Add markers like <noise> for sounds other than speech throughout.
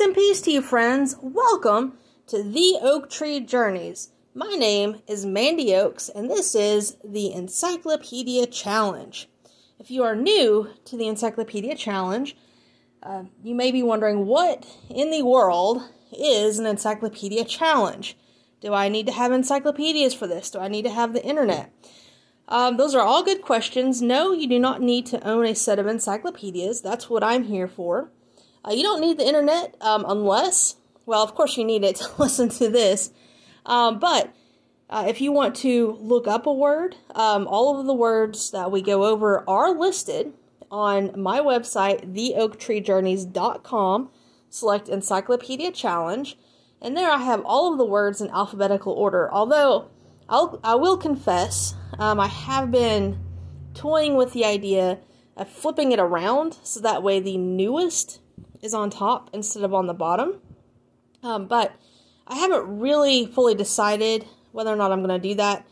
Grace and peace to you, friends. Welcome to the Oak Tree Journeys. My name is Mandy Oaks, and this is the Encyclopedia Challenge. If you are new to the Encyclopedia Challenge, uh, you may be wondering what in the world is an Encyclopedia Challenge? Do I need to have encyclopedias for this? Do I need to have the internet? Um, those are all good questions. No, you do not need to own a set of encyclopedias. That's what I'm here for. Uh, you don't need the internet um, unless, well, of course, you need it <laughs> to listen to this. Um, but uh, if you want to look up a word, um, all of the words that we go over are listed on my website, theoaktreejourneys.com. Select Encyclopedia Challenge, and there I have all of the words in alphabetical order. Although I'll, I will confess, um, I have been toying with the idea of flipping it around so that way the newest is on top instead of on the bottom. Um, but I haven't really fully decided whether or not I'm going to do that.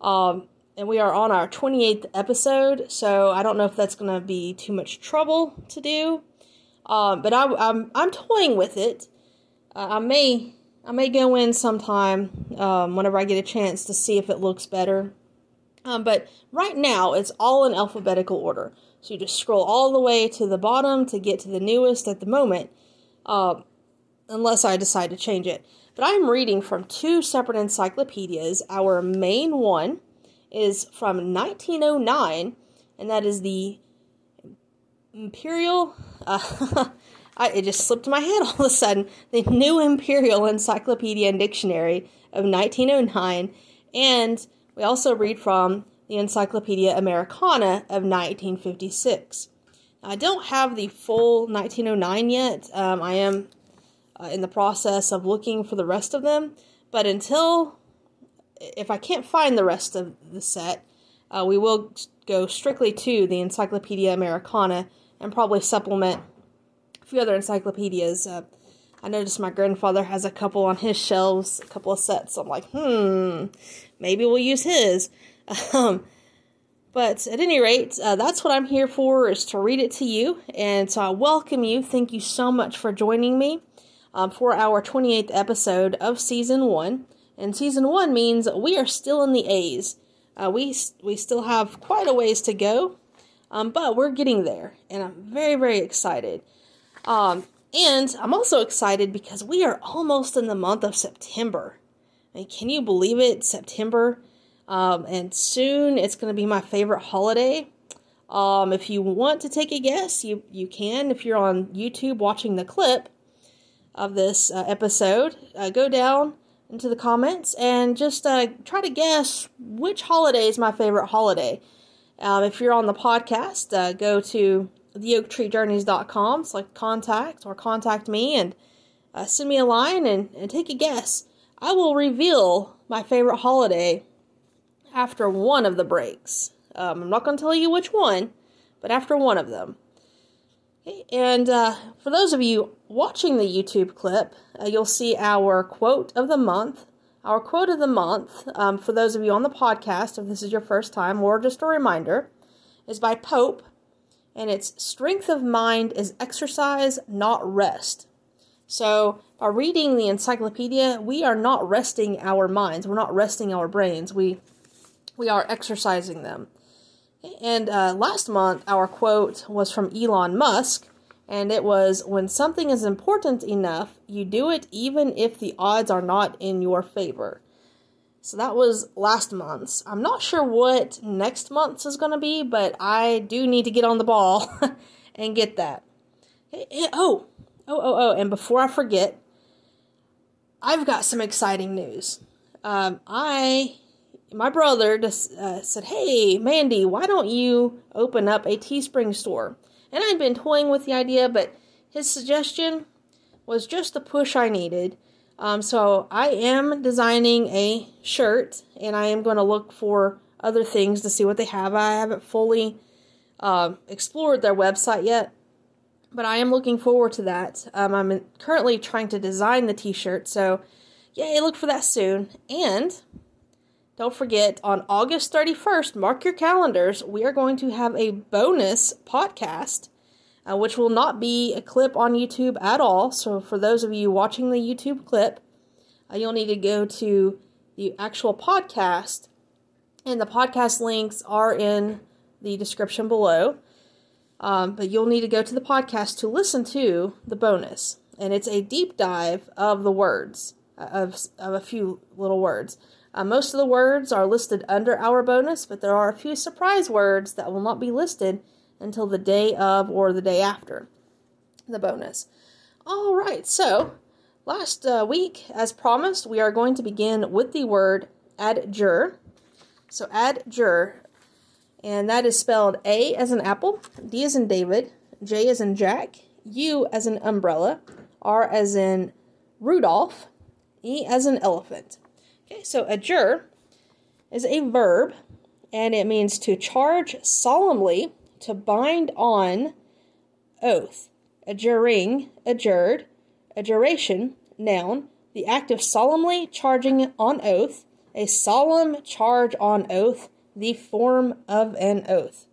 Um, and we are on our 28th episode, so I don't know if that's going to be too much trouble to do. Um, but I, am I'm, I'm toying with it. Uh, I may I may go in sometime um, whenever I get a chance to see if it looks better. Um, but right now it's all in alphabetical order. So you just scroll all the way to the bottom to get to the newest at the moment, uh, unless I decide to change it. But I'm reading from two separate encyclopedias. Our main one is from 1909, and that is the Imperial. Uh, <laughs> I, it just slipped my head <laughs> all of a sudden. The New Imperial Encyclopedia and Dictionary of 1909, and we also read from the Encyclopedia Americana of 1956. I don't have the full 1909 yet. Um, I am uh, in the process of looking for the rest of them, but until if I can't find the rest of the set, uh, we will go strictly to the Encyclopedia Americana and probably supplement a few other encyclopedias. Uh, I noticed my grandfather has a couple on his shelves, a couple of sets. I'm like, hmm, maybe we'll use his. <laughs> Um, but at any rate, uh, that's what I'm here for, is to read it to you. And so I welcome you. Thank you so much for joining me um, for our 28th episode of Season 1. And Season 1 means we are still in the A's. Uh, we, we still have quite a ways to go, um, but we're getting there. And I'm very, very excited. Um, and I'm also excited because we are almost in the month of September. I mean, can you believe it? September. Um, and soon it's going to be my favorite holiday. Um, if you want to take a guess, you, you can. If you're on YouTube watching the clip of this uh, episode, uh, go down into the comments and just uh, try to guess which holiday is my favorite holiday. Um, if you're on the podcast, uh, go to theoaktreejourneys.com, select contact or contact me, and uh, send me a line and, and take a guess. I will reveal my favorite holiday after one of the breaks. Um, I'm not going to tell you which one, but after one of them. And uh, for those of you watching the YouTube clip, uh, you'll see our quote of the month. Our quote of the month, um, for those of you on the podcast, if this is your first time, or just a reminder, is by Pope, and it's Strength of mind is exercise, not rest. So, by reading the encyclopedia, we are not resting our minds, we're not resting our brains. We we are exercising them. And uh, last month, our quote was from Elon Musk, and it was When something is important enough, you do it even if the odds are not in your favor. So that was last month's. I'm not sure what next month's is going to be, but I do need to get on the ball <laughs> and get that. Oh, oh, oh, oh, and before I forget, I've got some exciting news. Um, I my brother just uh, said, "Hey, Mandy, why don't you open up a Teespring store?" And I'd been toying with the idea, but his suggestion was just the push I needed. Um, so I am designing a shirt, and I am going to look for other things to see what they have. I haven't fully uh, explored their website yet, but I am looking forward to that. Um, I'm currently trying to design the T-shirt, so yay! Look for that soon. And don't forget, on August 31st, mark your calendars, we are going to have a bonus podcast. uh, which will not be a clip on YouTube at all. So, for those of you watching the YouTube clip, uh, you'll need to go to the actual podcast, and the podcast links are in the description below. Um, but you'll need to go to the podcast to listen to the bonus, and it's a deep dive of the words uh, of of a few little words. Uh, most of the words are listed under our bonus, but there are a few surprise words that will not be listed until the day of or the day after the bonus. All right, so last uh, week, as promised, we are going to begin with the word adjure. So, adjure, and that is spelled A as an apple, D as in David, J as in Jack, U as an umbrella, R as in Rudolph, E as an elephant. Okay, so adjure is a verb and it means to charge solemnly, to bind on oath. Adjuring, adjured, adjuration, noun, the act of solemnly charging on oath, a solemn charge on oath, the form of an oath.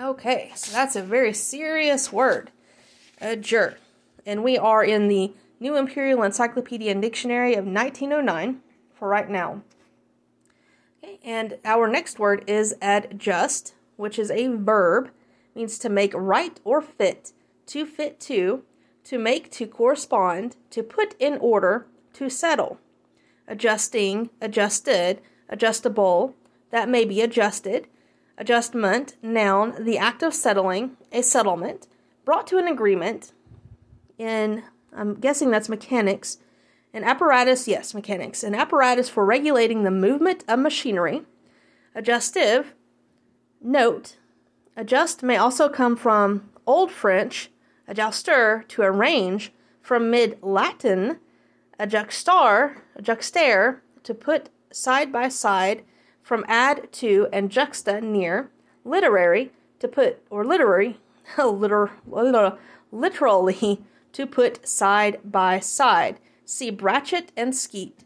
Okay, so that's a very serious word, adjure. And we are in the New Imperial Encyclopedia and Dictionary of 1909 for right now. Okay, and our next word is adjust, which is a verb, means to make right or fit, to fit to, to make to correspond, to put in order, to settle. Adjusting, adjusted, adjustable, that may be adjusted. Adjustment, noun, the act of settling, a settlement, brought to an agreement in I'm guessing that's mechanics. An apparatus, yes, mechanics. An apparatus for regulating the movement of machinery. Adjustive, note. Adjust may also come from Old French, adjuster, to arrange, from Mid Latin, adjuxtar, adjuxtare, to put side by side, from add to and juxta, near, literary, to put, or literary, <laughs> liter, literally, to put side by side. See Brachet and Skeat.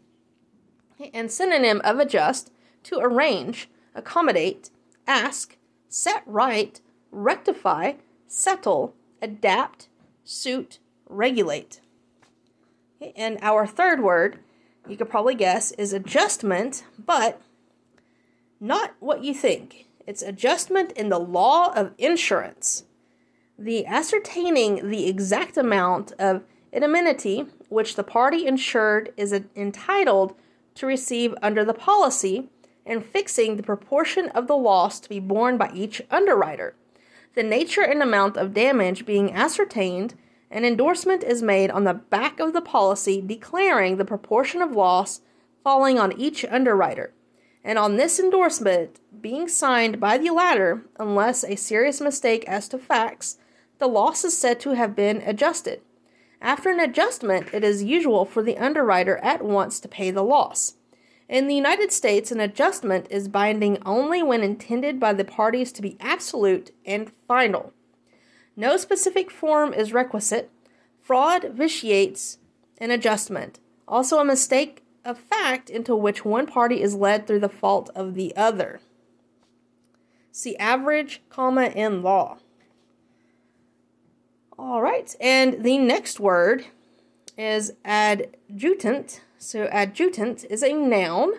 And synonym of adjust to arrange, accommodate, ask, set right, rectify, settle, adapt, suit, regulate. And our third word, you could probably guess, is adjustment, but not what you think. It's adjustment in the law of insurance the ascertaining the exact amount of indemnity which the party insured is entitled to receive under the policy and fixing the proportion of the loss to be borne by each underwriter. The nature and amount of damage being ascertained, an endorsement is made on the back of the policy declaring the proportion of loss falling on each underwriter. And on this endorsement being signed by the latter, unless a serious mistake as to facts the loss is said to have been adjusted. After an adjustment, it is usual for the underwriter at once to pay the loss. In the United States, an adjustment is binding only when intended by the parties to be absolute and final. No specific form is requisite. Fraud vitiates an adjustment. Also, a mistake of fact into which one party is led through the fault of the other. See average, comma, in law. All right, and the next word is adjutant. So, adjutant is a noun,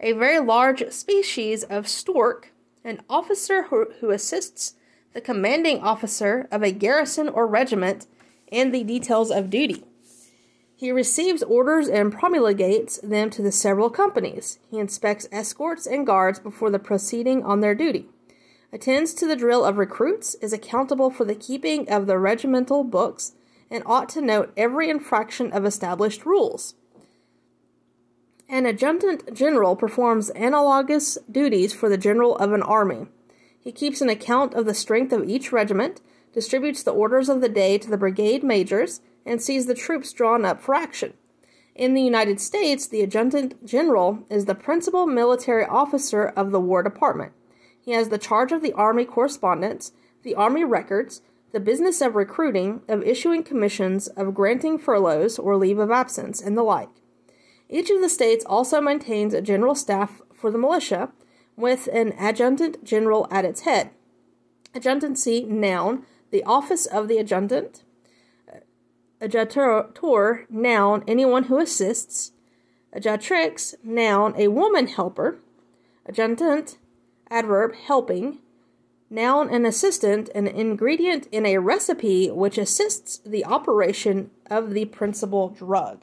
a very large species of stork, an officer who, who assists the commanding officer of a garrison or regiment in the details of duty. He receives orders and promulgates them to the several companies. He inspects escorts and guards before the proceeding on their duty attends to the drill of recruits, is accountable for the keeping of the regimental books, and ought to note every infraction of established rules. An adjutant general performs analogous duties for the general of an army. He keeps an account of the strength of each regiment, distributes the orders of the day to the brigade majors, and sees the troops drawn up for action. In the United States, the adjutant general is the principal military officer of the War Department. He has the charge of the Army correspondence, the Army records, the business of recruiting, of issuing commissions, of granting furloughs or leave of absence, and the like. Each of the states also maintains a general staff for the militia, with an adjutant general at its head. Adjutancy, noun, the office of the adjutant. Adjutor, noun, anyone who assists. Adjutrix, noun, a woman helper. Adjutant, adverb, helping. Noun, an assistant, an ingredient in a recipe which assists the operation of the principal drug.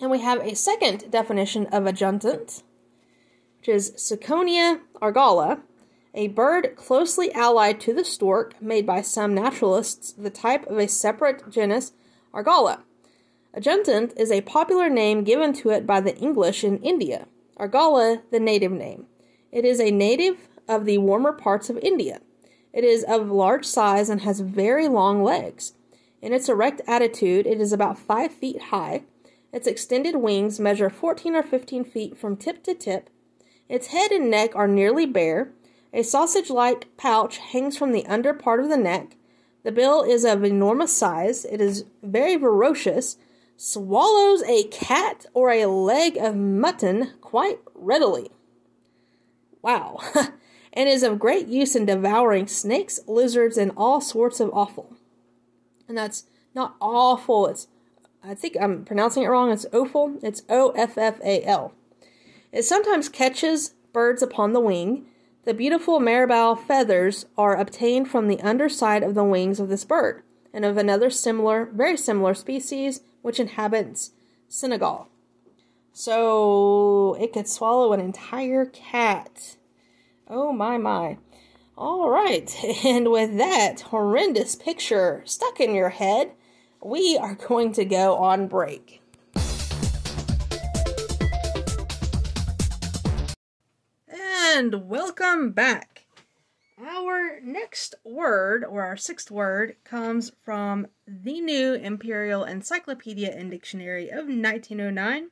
And we have a second definition of adjutant, which is Ciconia argala, a bird closely allied to the stork, made by some naturalists the type of a separate genus Argala. Adjutant is a popular name given to it by the English in India. Argala, the native name. It is a native of the warmer parts of India. It is of large size and has very long legs. In its erect attitude, it is about 5 feet high. Its extended wings measure 14 or 15 feet from tip to tip. Its head and neck are nearly bare. A sausage like pouch hangs from the under part of the neck. The bill is of enormous size. It is very ferocious, swallows a cat or a leg of mutton quite readily. Wow. <laughs> and is of great use in devouring snakes, lizards, and all sorts of offal. And that's not awful, it's, I think I'm pronouncing it wrong, it's offal. It's O F F A L. It sometimes catches birds upon the wing. The beautiful marabou feathers are obtained from the underside of the wings of this bird and of another similar, very similar species which inhabits Senegal. So it could swallow an entire cat. Oh my my. All right, <laughs> and with that horrendous picture stuck in your head, we are going to go on break. And welcome back. Our next word, or our sixth word, comes from the New Imperial Encyclopedia and Dictionary of 1909,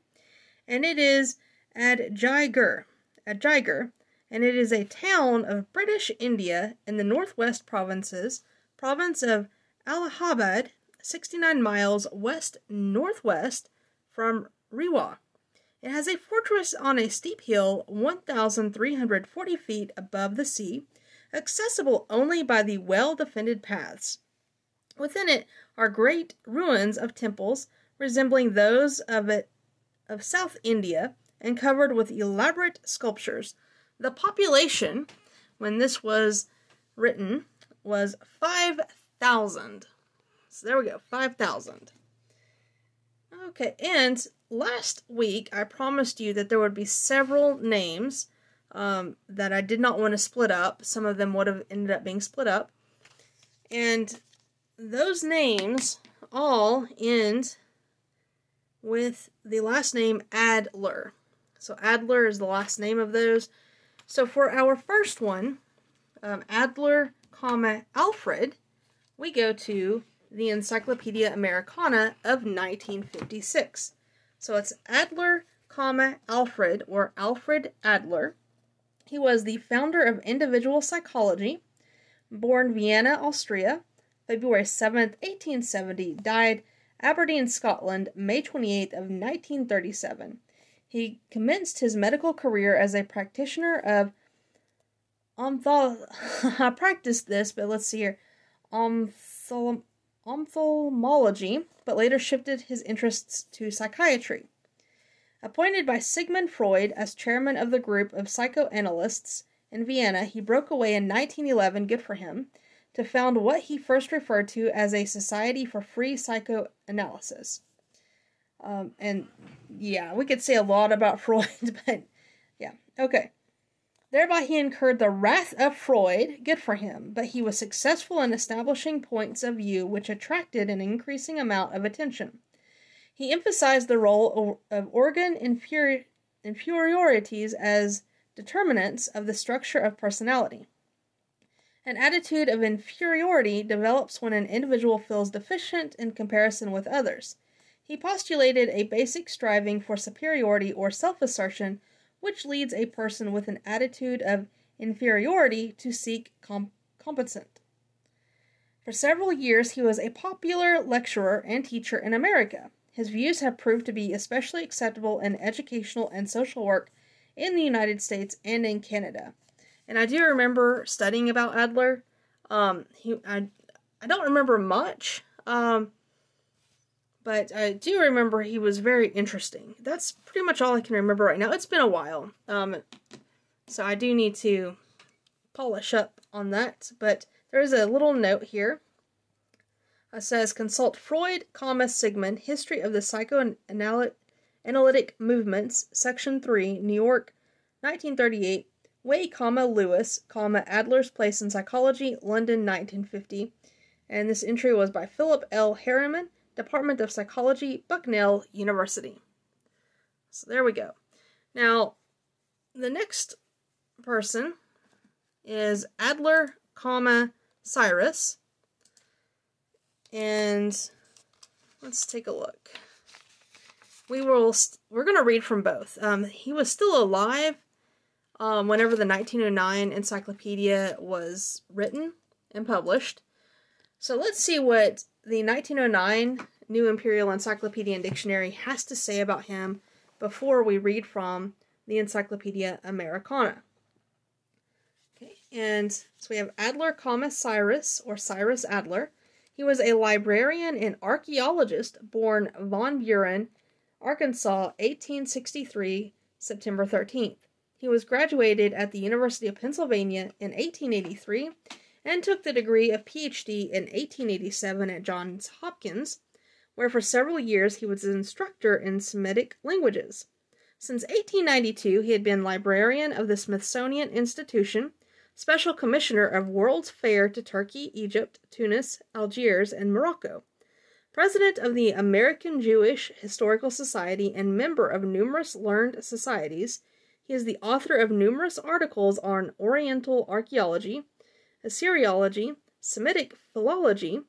and it is Adjaiger. Adjaiger, and it is a town of British India in the northwest provinces, province of Allahabad, 69 miles west northwest from Rewa. It has a fortress on a steep hill 1,340 feet above the sea, accessible only by the well defended paths. Within it are great ruins of temples resembling those of, of South India and covered with elaborate sculptures. The population, when this was written, was 5,000. So there we go, 5,000. Okay, and last week I promised you that there would be several names um, that I did not want to split up. Some of them would have ended up being split up. And those names all end with the last name Adler. So Adler is the last name of those. So for our first one, um, Adler, comma Alfred, we go to the Encyclopedia Americana of 1956. So it's Adler, comma, Alfred, or Alfred Adler. He was the founder of individual psychology, born Vienna, Austria, February 7th, 1870, died Aberdeen, Scotland, May 28th of 1937. He commenced his medical career as a practitioner of <laughs> I practiced this, but let's see here. Ophthalmology, but later shifted his interests to psychiatry. Appointed by Sigmund Freud as chairman of the group of psychoanalysts in Vienna, he broke away in 1911, good for him, to found what he first referred to as a Society for Free Psychoanalysis. Um, and yeah, we could say a lot about <laughs> Freud, but yeah, okay. Thereby, he incurred the wrath of Freud, good for him, but he was successful in establishing points of view which attracted an increasing amount of attention. He emphasized the role of organ inferi- inferiorities as determinants of the structure of personality. An attitude of inferiority develops when an individual feels deficient in comparison with others. He postulated a basic striving for superiority or self assertion which leads a person with an attitude of inferiority to seek comp- competence. For several years, he was a popular lecturer and teacher in America. His views have proved to be especially acceptable in educational and social work in the United States and in Canada. And I do remember studying about Adler. Um, he I I don't remember much. Um, but I do remember he was very interesting. That's pretty much all I can remember right now. It's been a while. Um, so I do need to polish up on that. But there is a little note here. It says consult Freud, comma Sigmund, History of the Psychoanalytic Movements, Section 3, New York, 1938. Way, comma Lewis, comma Adler's Place in Psychology, London, 1950. And this entry was by Philip L. Harriman, Department of Psychology, Bucknell University. So there we go. Now, the next person is Adler, comma Cyrus. And let's take a look. We will we we're going to read from both. Um, he was still alive um, whenever the 1909 encyclopedia was written and published. So let's see what the 1909 New Imperial Encyclopedia and Dictionary has to say about him before we read from the Encyclopedia Americana. Okay, and so we have Adler, comma Cyrus or Cyrus Adler. He was a librarian and archaeologist born Von Buren, Arkansas, 1863, September 13th. He was graduated at the University of Pennsylvania in 1883 and took the degree of PhD in 1887 at Johns Hopkins, where for several years he was an instructor in Semitic languages. Since 1892, he had been librarian of the Smithsonian Institution, special commissioner of World's Fair to Turkey, Egypt, Tunis, Algiers, and Morocco, president of the American Jewish Historical Society, and member of numerous learned societies. He is the author of numerous articles on Oriental archaeology, Assyriology, Semitic philology,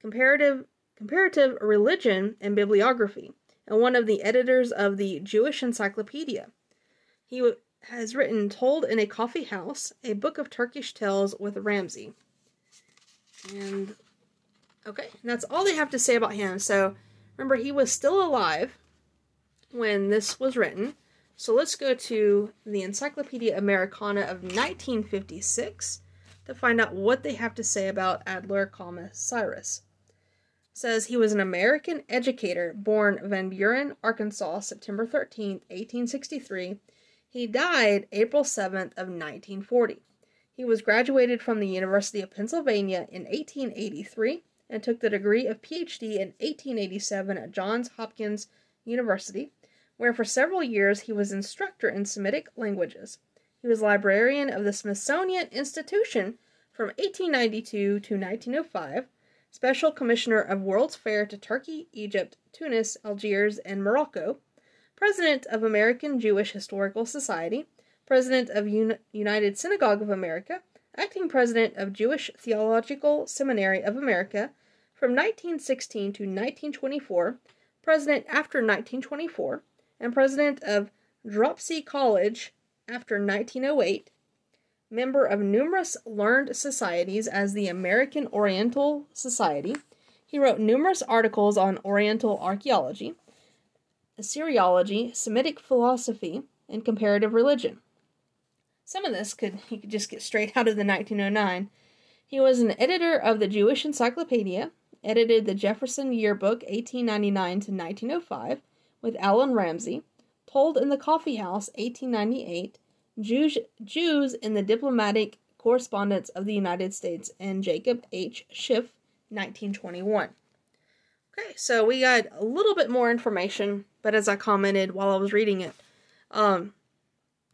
comparative comparative religion and bibliography, and one of the editors of the Jewish Encyclopedia. He has written Told in a Coffee House, a book of Turkish tales with Ramsay. And okay, that's all they have to say about him. So remember, he was still alive when this was written. So let's go to the Encyclopedia Americana of 1956 to find out what they have to say about Adler, comma, Cyrus. It says he was an American educator born Van Buren, Arkansas, September 13, 1863. He died April 7th of 1940. He was graduated from the University of Pennsylvania in 1883 and took the degree of PhD in 1887 at Johns Hopkins University, where for several years he was instructor in Semitic languages. He was librarian of the Smithsonian Institution from 1892 to 1905, special commissioner of World's Fair to Turkey, Egypt, Tunis, Algiers, and Morocco, president of American Jewish Historical Society, president of Un- United Synagogue of America, acting president of Jewish Theological Seminary of America from 1916 to 1924, president after 1924, and president of Dropsie College after 1908, member of numerous learned societies as the American Oriental Society. He wrote numerous articles on Oriental archaeology, Assyriology, Semitic philosophy, and comparative religion. Some of this could he could just get straight out of the 1909. He was an editor of the Jewish Encyclopedia, edited the Jefferson Yearbook 1899 to 1905 with Allan Ramsay, Told in the Coffee House, 1898, Jews, Jews in the Diplomatic Correspondence of the United States, and Jacob H. Schiff, 1921. Okay, so we got a little bit more information, but as I commented while I was reading it, um,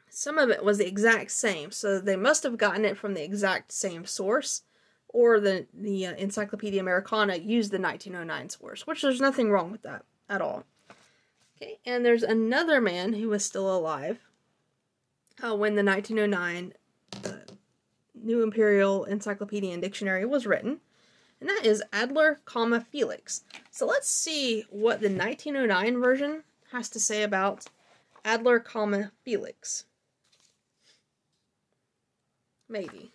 some of it was the exact same, so they must have gotten it from the exact same source, or the the uh, Encyclopedia Americana used the 1909 source, which there's nothing wrong with that at all. Okay, and there's another man who was still alive uh, when the 1909 uh, New Imperial Encyclopedia and Dictionary was written, and that is Adler, comma Felix. So let's see what the 1909 version has to say about Adler, comma Felix. Maybe.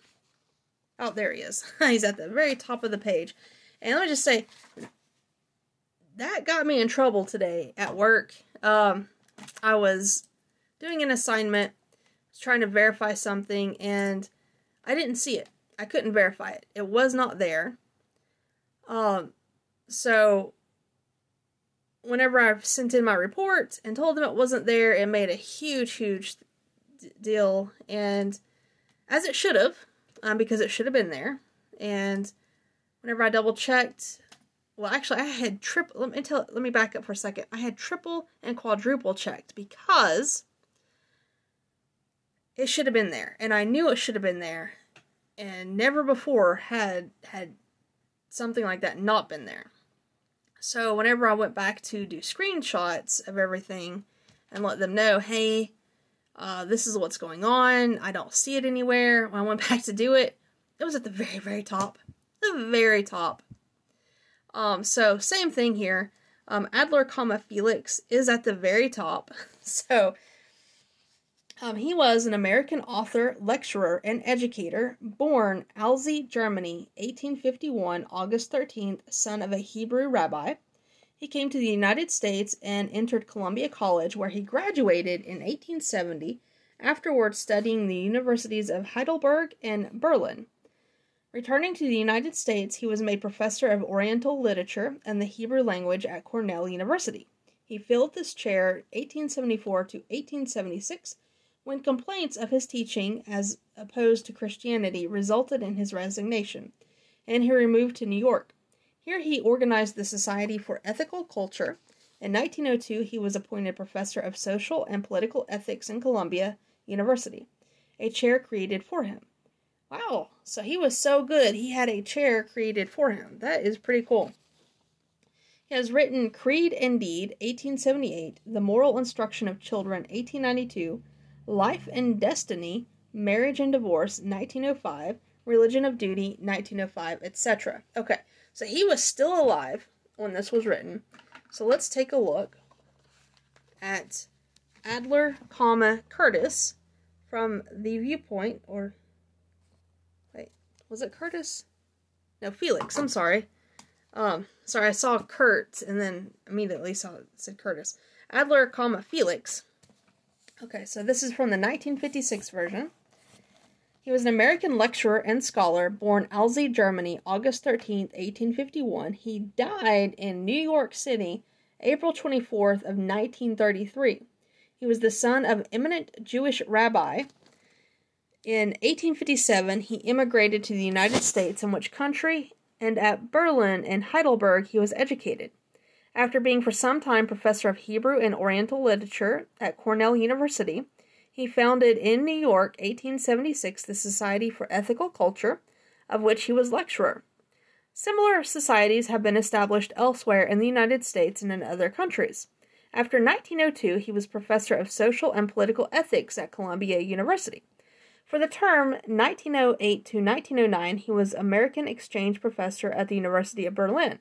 Oh, there he is. <laughs> He's at the very top of the page. And let me just say, that got me in trouble today at work. Um, I was doing an assignment, was trying to verify something, and I didn't see it. I couldn't verify it. It was not there. Um, so whenever I sent in my report and told them it wasn't there, it made a huge, huge d- deal, and as it should have, um, because it should have been there. And whenever I double checked, well, actually, I had triple. Let me tell. Let me back up for a second. I had triple and quadruple checked because it should have been there, and I knew it should have been there, and never before had had something like that not been there. So whenever I went back to do screenshots of everything and let them know, hey, uh, this is what's going on. I don't see it anywhere. When I went <laughs> back to do it, it was at the very, very top. The very top. Um, so same thing here. Um, Adler, comma Felix is at the very top. <laughs> So um, he was an American author, lecturer, and educator, born Alzey, Germany, 1851, August 13th, son of a Hebrew rabbi. He came to the United States and entered Columbia College, where he graduated in 1870, afterwards studying the universities of Heidelberg and Berlin. Returning to the United States, he was made professor of Oriental literature and the Hebrew language at Cornell University. He filled this chair 1874 to 1876 when complaints of his teaching as opposed to Christianity resulted in his resignation, and he removed to New York. Here he organized the Society for Ethical Culture. In 1902, he was appointed professor of social and political ethics in Columbia University, a chair created for him. Wow, so he was so good, he had a chair created for him. That is pretty cool. He has written Creed and Deed, 1878, The Moral Instruction of Children, 1892, Life and Destiny, Marriage and Divorce, 1905, Religion of Duty, 1905, etc. Okay, so he was still alive when this was written. So let's take a look at Adler, comma Curtis from the viewpoint, or was it Curtis? No, Felix. I'm sorry. Um, sorry, I saw Kurt and then immediately saw said Curtis. Adler, comma Felix Okay, so this is from the 1956 version. He was an American lecturer and scholar born Alzey, Germany, August 13, 1851. He died in New York City, April 24th of 1933. He was the son of eminent Jewish rabbi. In 1857, he immigrated to the United States, in which country and at Berlin and Heidelberg he was educated. After being for some time professor of Hebrew and Oriental literature at Cornell University, he founded in New York, 1876, the Society for Ethical Culture, of which he was lecturer. Similar societies have been established elsewhere in the United States and in other countries. After 1902, he was professor of social and political ethics at Columbia University. For the term 1908 to 1909, he was American Exchange Professor at the University of Berlin.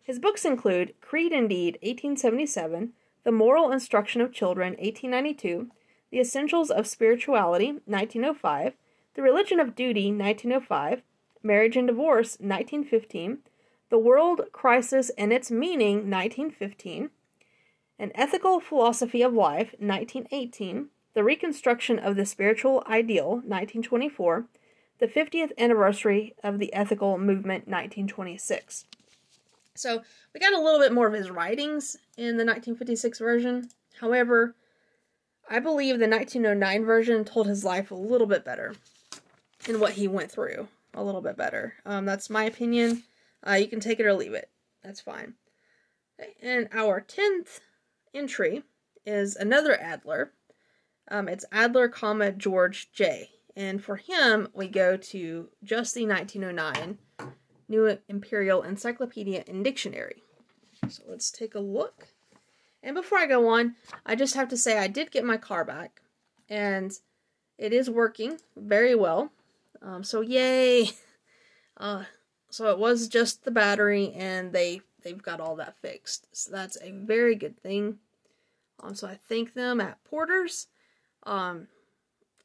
His books include Creed and Deed, 1877, The Moral Instruction of Children, 1892, The Essentials of Spirituality, 1905, The Religion of Duty, 1905, Marriage and Divorce, 1915, The World Crisis and Its Meaning, 1915, An Ethical Philosophy of Life, 1918, The Reconstruction of the Spiritual Ideal, 1924, The 50th Anniversary of the Ethical Movement, 1926. So we got a little bit more of his writings in the 1956 version. However, I believe the 1909 version told his life a little bit better and what he went through a little bit better. Um, that's my opinion. Uh, you can take it or leave it. That's fine. And our 10th entry is another Adler. Um, it's Adler, comma George J. And for him, we go to just the 1909 New Imperial Encyclopedia and Dictionary. So let's take a look. And before I go on, I just have to say I did get my car back, and it is working very well. Um, so yay! <laughs> Uh, so it was just the battery, and they they've got all that fixed. So that's a very good thing. Um, so I thank them at Porter's, um,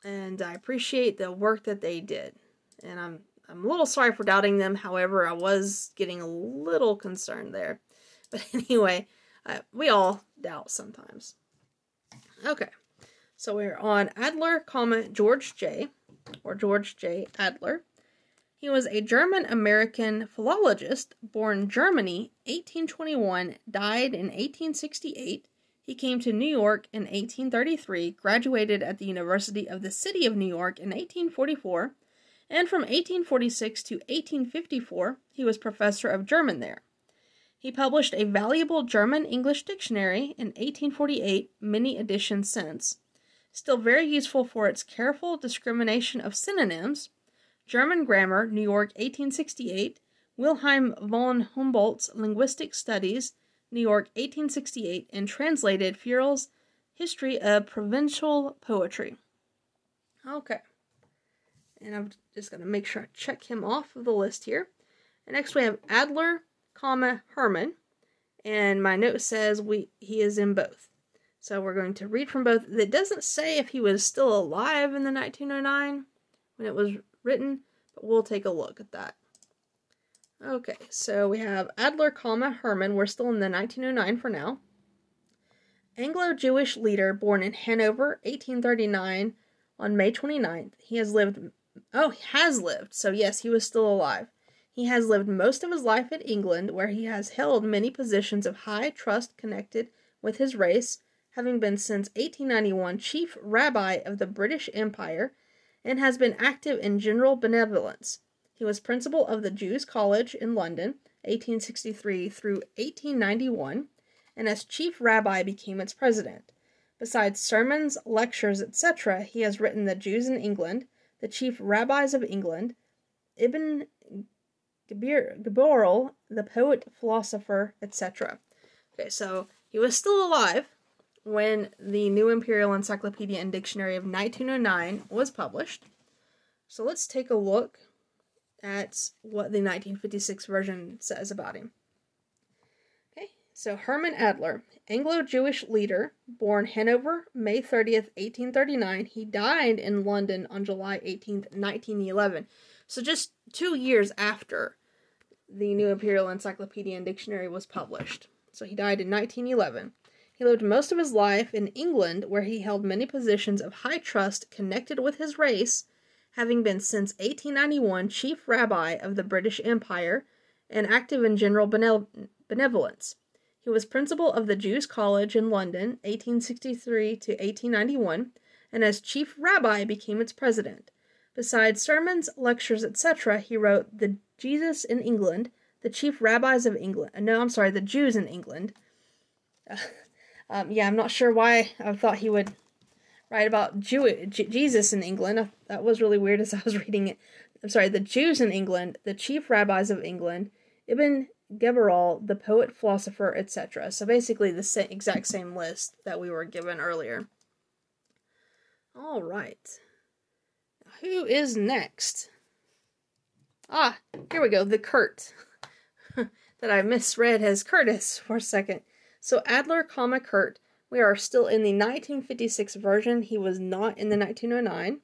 and I appreciate the work that they did. And I'm I'm a little sorry for doubting them. However, I was getting a little concerned there. <laughs> But anyway, uh, we all doubt sometimes. Okay, so we're on Adler, comma George J, or George J. Adler. He was a German American philologist, born Germany, 1821, died in 1868. He came to New York in 1833, graduated at the University of the City of New York in 1844, and from 1846 to 1854 he was professor of German there. He published a valuable German English dictionary in 1848, many editions since, still very useful for its careful discrimination of synonyms. German Grammar, New York, 1868. Wilhelm von Humboldt's Linguistic Studies, New York, 1868, and translated Fauriel's History of Provincial Poetry. Okay. And I'm just going to make sure I check him off of the list here. And next we have Adler, comma Herman. and my note says we he is in both. So we're going to read from both. It doesn't say if he was still alive in the 1909 when it was written, but we'll take a look at that. Okay, so we have Adler, comma Herman. We're still in the 1909 for now. Anglo-Jewish leader born in Hanover, 1839, on May 29th. He has lived. Oh, he has lived. So yes, he was still alive. He has lived most of his life in England, where he has held many positions of high trust connected with his race, having been since 1891 chief rabbi of the British Empire, and has been active in general benevolence. He was principal of the Jews' College in London, 1863 through 1891, and as chief rabbi became its president. Besides sermons, lectures, etc., he has written The Jews in England, The Chief Rabbis of England, Ibn Gabirol, the poet, philosopher, etc. Okay, so he was still alive when the New Imperial Encyclopedia and Dictionary of 1909 was published. So let's take a look at what the 1956 version says about him. Okay, so Herman Adler, Anglo Jewish leader, born Hanover, May 30th, 1839. He died in London on July 18th, 1911. So just two years after the New Imperial Encyclopedia and Dictionary was published. So he died in 1911. He lived most of his life in England, where he held many positions of high trust connected with his race, having been since 1891 chief rabbi of the British Empire and active in general benevolence. He was principal of the Jews' College in London, 1863 to 1891, and as chief rabbi became its president. Besides sermons, lectures, etc., he wrote The Jesus in England, The Chief Rabbis of England. Uh, no, I'm sorry, The Jews in England. Uh, <laughs> um, yeah, I'm not sure why I thought he would write about Jew- J- Jesus in England. That was really weird as I was <laughs> reading it. I'm sorry, The Jews in England, The Chief Rabbis of England, Ibn Gabirol, the poet, philosopher, etc. So basically the sa- exact same list that we were given earlier. All right. Who is next? Ah, here we go. The Kurt <laughs> that I misread as Curtis for a second. So Adler, comma Kurt. We are still in the 1956 version. He was not in the 1909,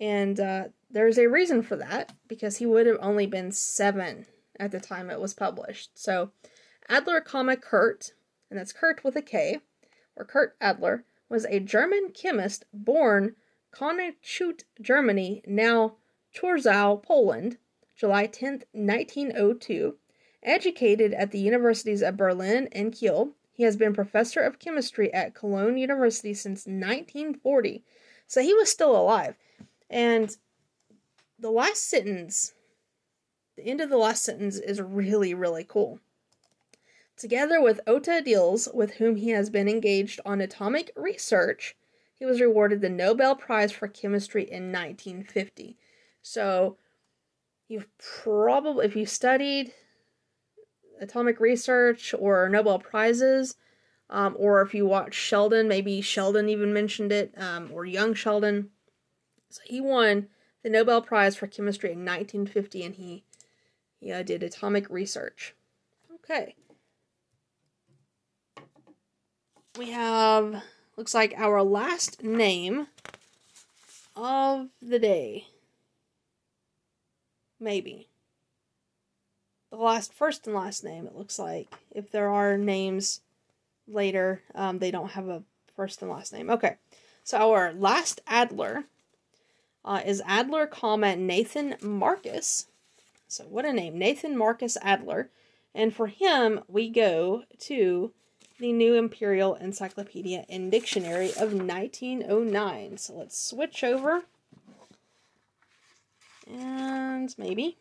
and uh, there's a reason for that because he would have only been seven at the time it was published. So Adler, comma Kurt, and that's Kurt with a K, or Kurt Adler, was a German chemist born Konichut, Germany, now Chorzów, Poland, July 10, 1902. Educated at the universities of Berlin and Kiel, he has been professor of chemistry at Cologne University since 1940. So he was still alive. And the last sentence, the end of the last sentence is really, really cool. Together with Otto Diels, with whom he has been engaged on atomic research, he was rewarded the Nobel Prize for Chemistry in 1950. So, you've probably, if you studied atomic research or Nobel Prizes, um, or if you watch Sheldon, maybe Sheldon even mentioned it, um, or young Sheldon. So he won the Nobel Prize for Chemistry in 1950, and he, he uh, did atomic research. Okay. We have looks like our last name of the day. Maybe. The last, first and last name, it looks like. If there are names later, um, they don't have a first and last name. Okay. So our last Adler uh, is Adler, comma Nathan Marcus. So what a name, Nathan Marcus Adler. And for him, we go to the New Imperial Encyclopedia and Dictionary of 1909. So let's switch over. And maybe.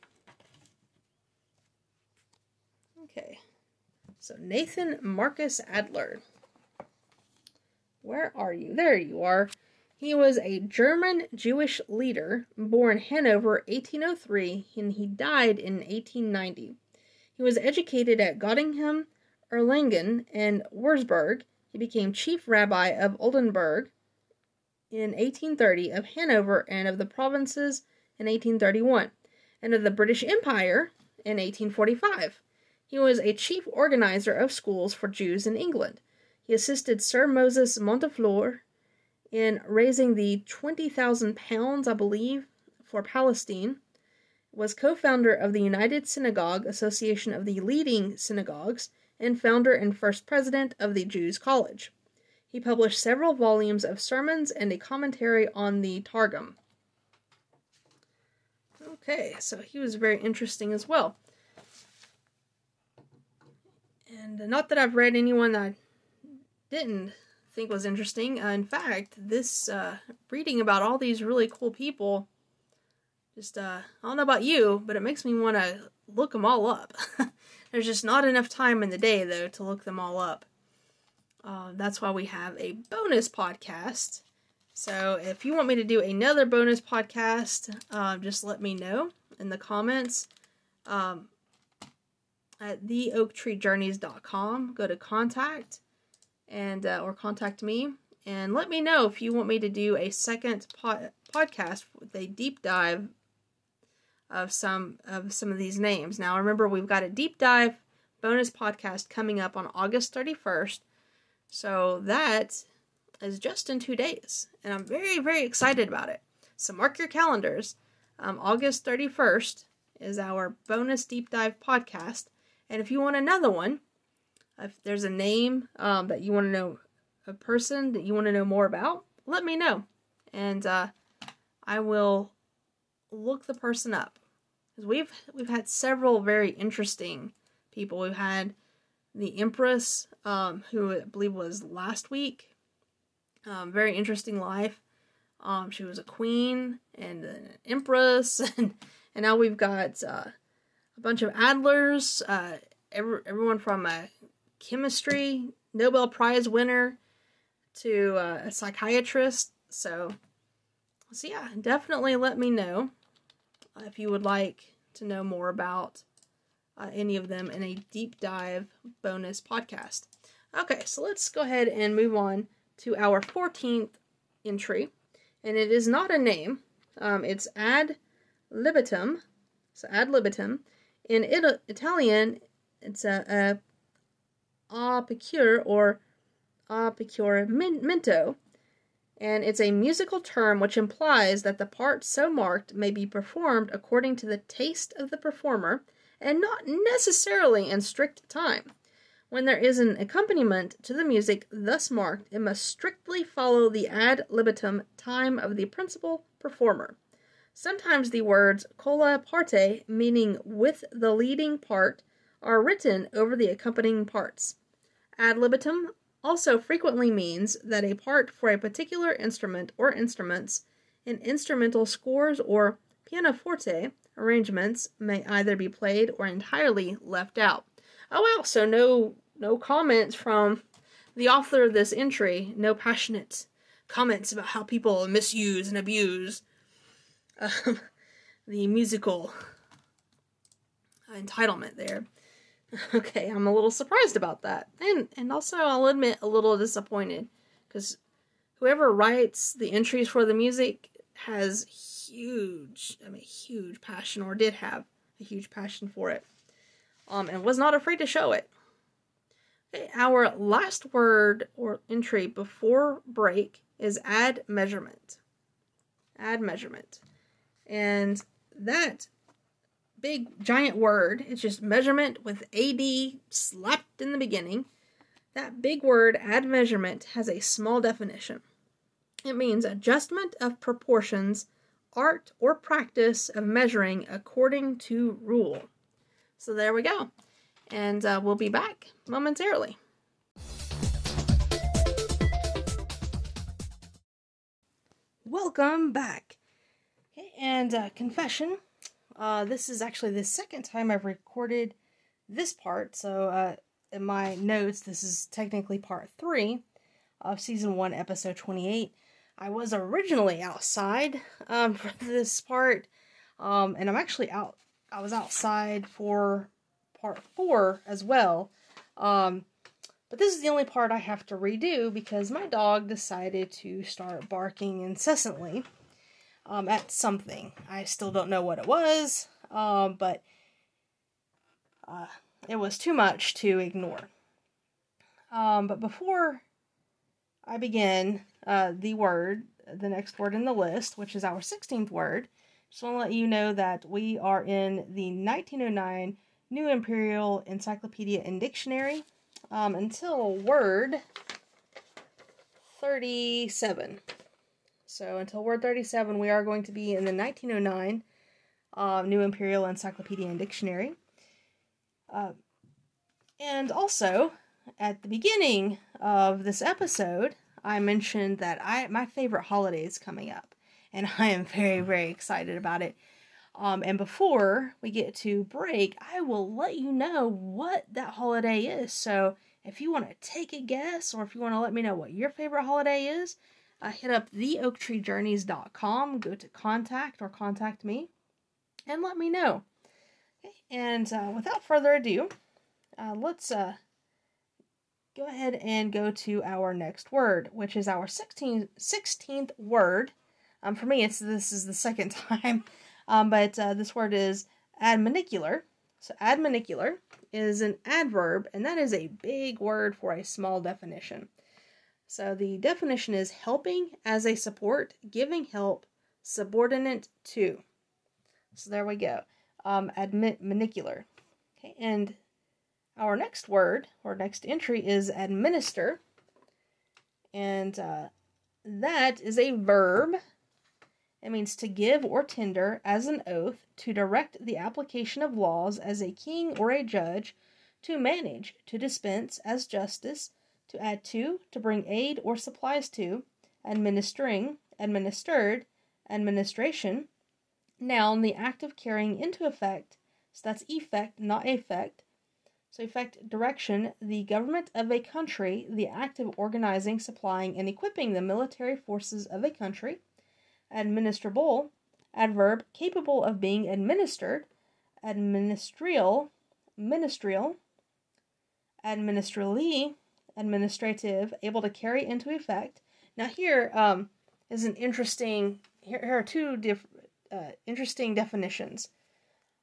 Okay. So Nathan Marcus Adler. Where are you? There you are. He was a German Jewish leader born Hanover 1803 and he died in 1890. He was educated at Göttingen, Erlangen, and Wurzburg. He became chief rabbi of Oldenburg in 1830, of Hanover and of the provinces in 1831, and of the British Empire in 1845. He was a chief organizer of schools for Jews in England. He assisted Sir Moses Montefiore in raising the 20,000 pounds, I believe, for Palestine was co founder of the United Synagogue Association of the Leading Synagogues and founder and first president of the Jews College. He published several volumes of sermons and a commentary on the Targum. Okay, so he was very interesting as well. And not that I've read anyone that I didn't think was interesting. Uh, in fact, this uh, reading about all these really cool people just, uh, I don't know about you, but it makes me want to look them all up. <laughs> There's just not enough time in the day, though, to look them all up. Uh, that's why we have a bonus podcast. So if you want me to do another bonus podcast, uh, just let me know in the comments. Um, at theoaktreejourneys.com, go to contact and uh, or contact me and let me know if you want me to do a second po- podcast with a deep dive of some of some of these names. Now remember we've got a deep dive bonus podcast coming up on August 31st. So that is just in 2 days and I'm very very excited about it. So mark your calendars. Um, August 31st is our bonus deep dive podcast. And if you want another one, if there's a name um, that you want to know, a person that you want to know more about, let me know. And uh, I will look the person up because we've we've had several very interesting people. We've had the Empress, um, who I believe was last week. Um, very interesting life. Um, she was a queen and an empress, <laughs> and and now we've got uh, a bunch of Adlers. Uh, every, everyone from a chemistry Nobel Prize winner to uh, a psychiatrist. So so yeah, definitely let me know uh, if you would like to know more about uh, any of them in a deep dive bonus podcast. Okay, so let's go ahead and move on to our 14th entry. And it is not a name, um, it's ad libitum. So ad libitum. In it- Italian, it's a, a apicure or apicuremento and it's a musical term which implies that the part so marked may be performed according to the taste of the performer and not necessarily in strict time. When there is an accompaniment to the music thus marked, it must strictly follow the ad libitum time of the principal performer. Sometimes the words colla parte, meaning with the leading part, are written over the accompanying parts. Ad libitum also frequently means that a part for a particular instrument or instruments in instrumental scores or pianoforte arrangements may either be played or entirely left out. Oh wow, so no no comments from the author of this entry, no passionate comments about how people misuse and abuse um, <laughs> the musical entitlement there. <laughs> Okay, I'm a little surprised about that. And and also I'll admit a little disappointed cuz whoever writes the entries for the music has huge, I mean huge passion or did have a huge passion for it. Um and was not afraid to show it. Okay, our last word or entry before break is admeasurement. Add measurement. And that big giant word. It's just measurement with AD slapped in the beginning. That big word, admeasurement, has a small definition. It means adjustment of proportions art or practice of measuring according to rule. So there we go. And uh, we'll be back momentarily. Welcome back. Okay, and uh, confession. Uh, this is actually the second time I've recorded this part. So uh, in my notes, this is technically part three of season one, episode 28. I was originally outside um, for <laughs> this part, um, and I'm actually out. I was outside for part four as well. Um, but this is the only part I have to redo because my dog decided to start barking incessantly um, at something. I still don't know what it was, um, but uh, it was too much to ignore. Um, but before I begin uh, the word, the next word in the list, which is our 16th word, just want to let you know that we are in the 1909 New Imperial Encyclopedia and Dictionary um, until word 37. So until word 37, we are going to be in the 1909 uh, New Imperial Encyclopedia and Dictionary. Uh, and also, at the beginning of this episode, I mentioned that I my favorite holiday is coming up, and I am very very excited about it. Um, and before we get to break, I will let you know what that holiday is. So if you want to take a guess, or if you want to let me know what your favorite holiday is, uh, hit up theoaktreejourneys.com, go to contact or contact me, and let me know. Okay, and uh, without further ado, uh, let's uh, go ahead and go to our next word, which is our 16th, 16th word. Um, for me, it's this is the second <laughs> time, um, but uh, this word is adminicular. So adminicular is an adverb, and that is a big word for a small definition. So the definition is helping as a support, giving help, subordinate to. So there we go. Um, adminicular. Okay, and our next word or next entry is administer, and uh, that is a verb. It means to give or tender as an oath, to direct the application of laws as a king or a judge, to manage, to dispense as justice, to add to, to bring aid or supplies to, administering, administered, administration. Noun, the act of carrying into effect, so that's effect, not effect, so, effect direction the government of a country, the act of organizing, supplying, and equipping the military forces of a country. Administrable, adverb capable of being administered. Administrial, ministerial. Administrally, administrative, able to carry into effect. Now, here um, is an interesting. Here, here are two diff, uh, interesting definitions.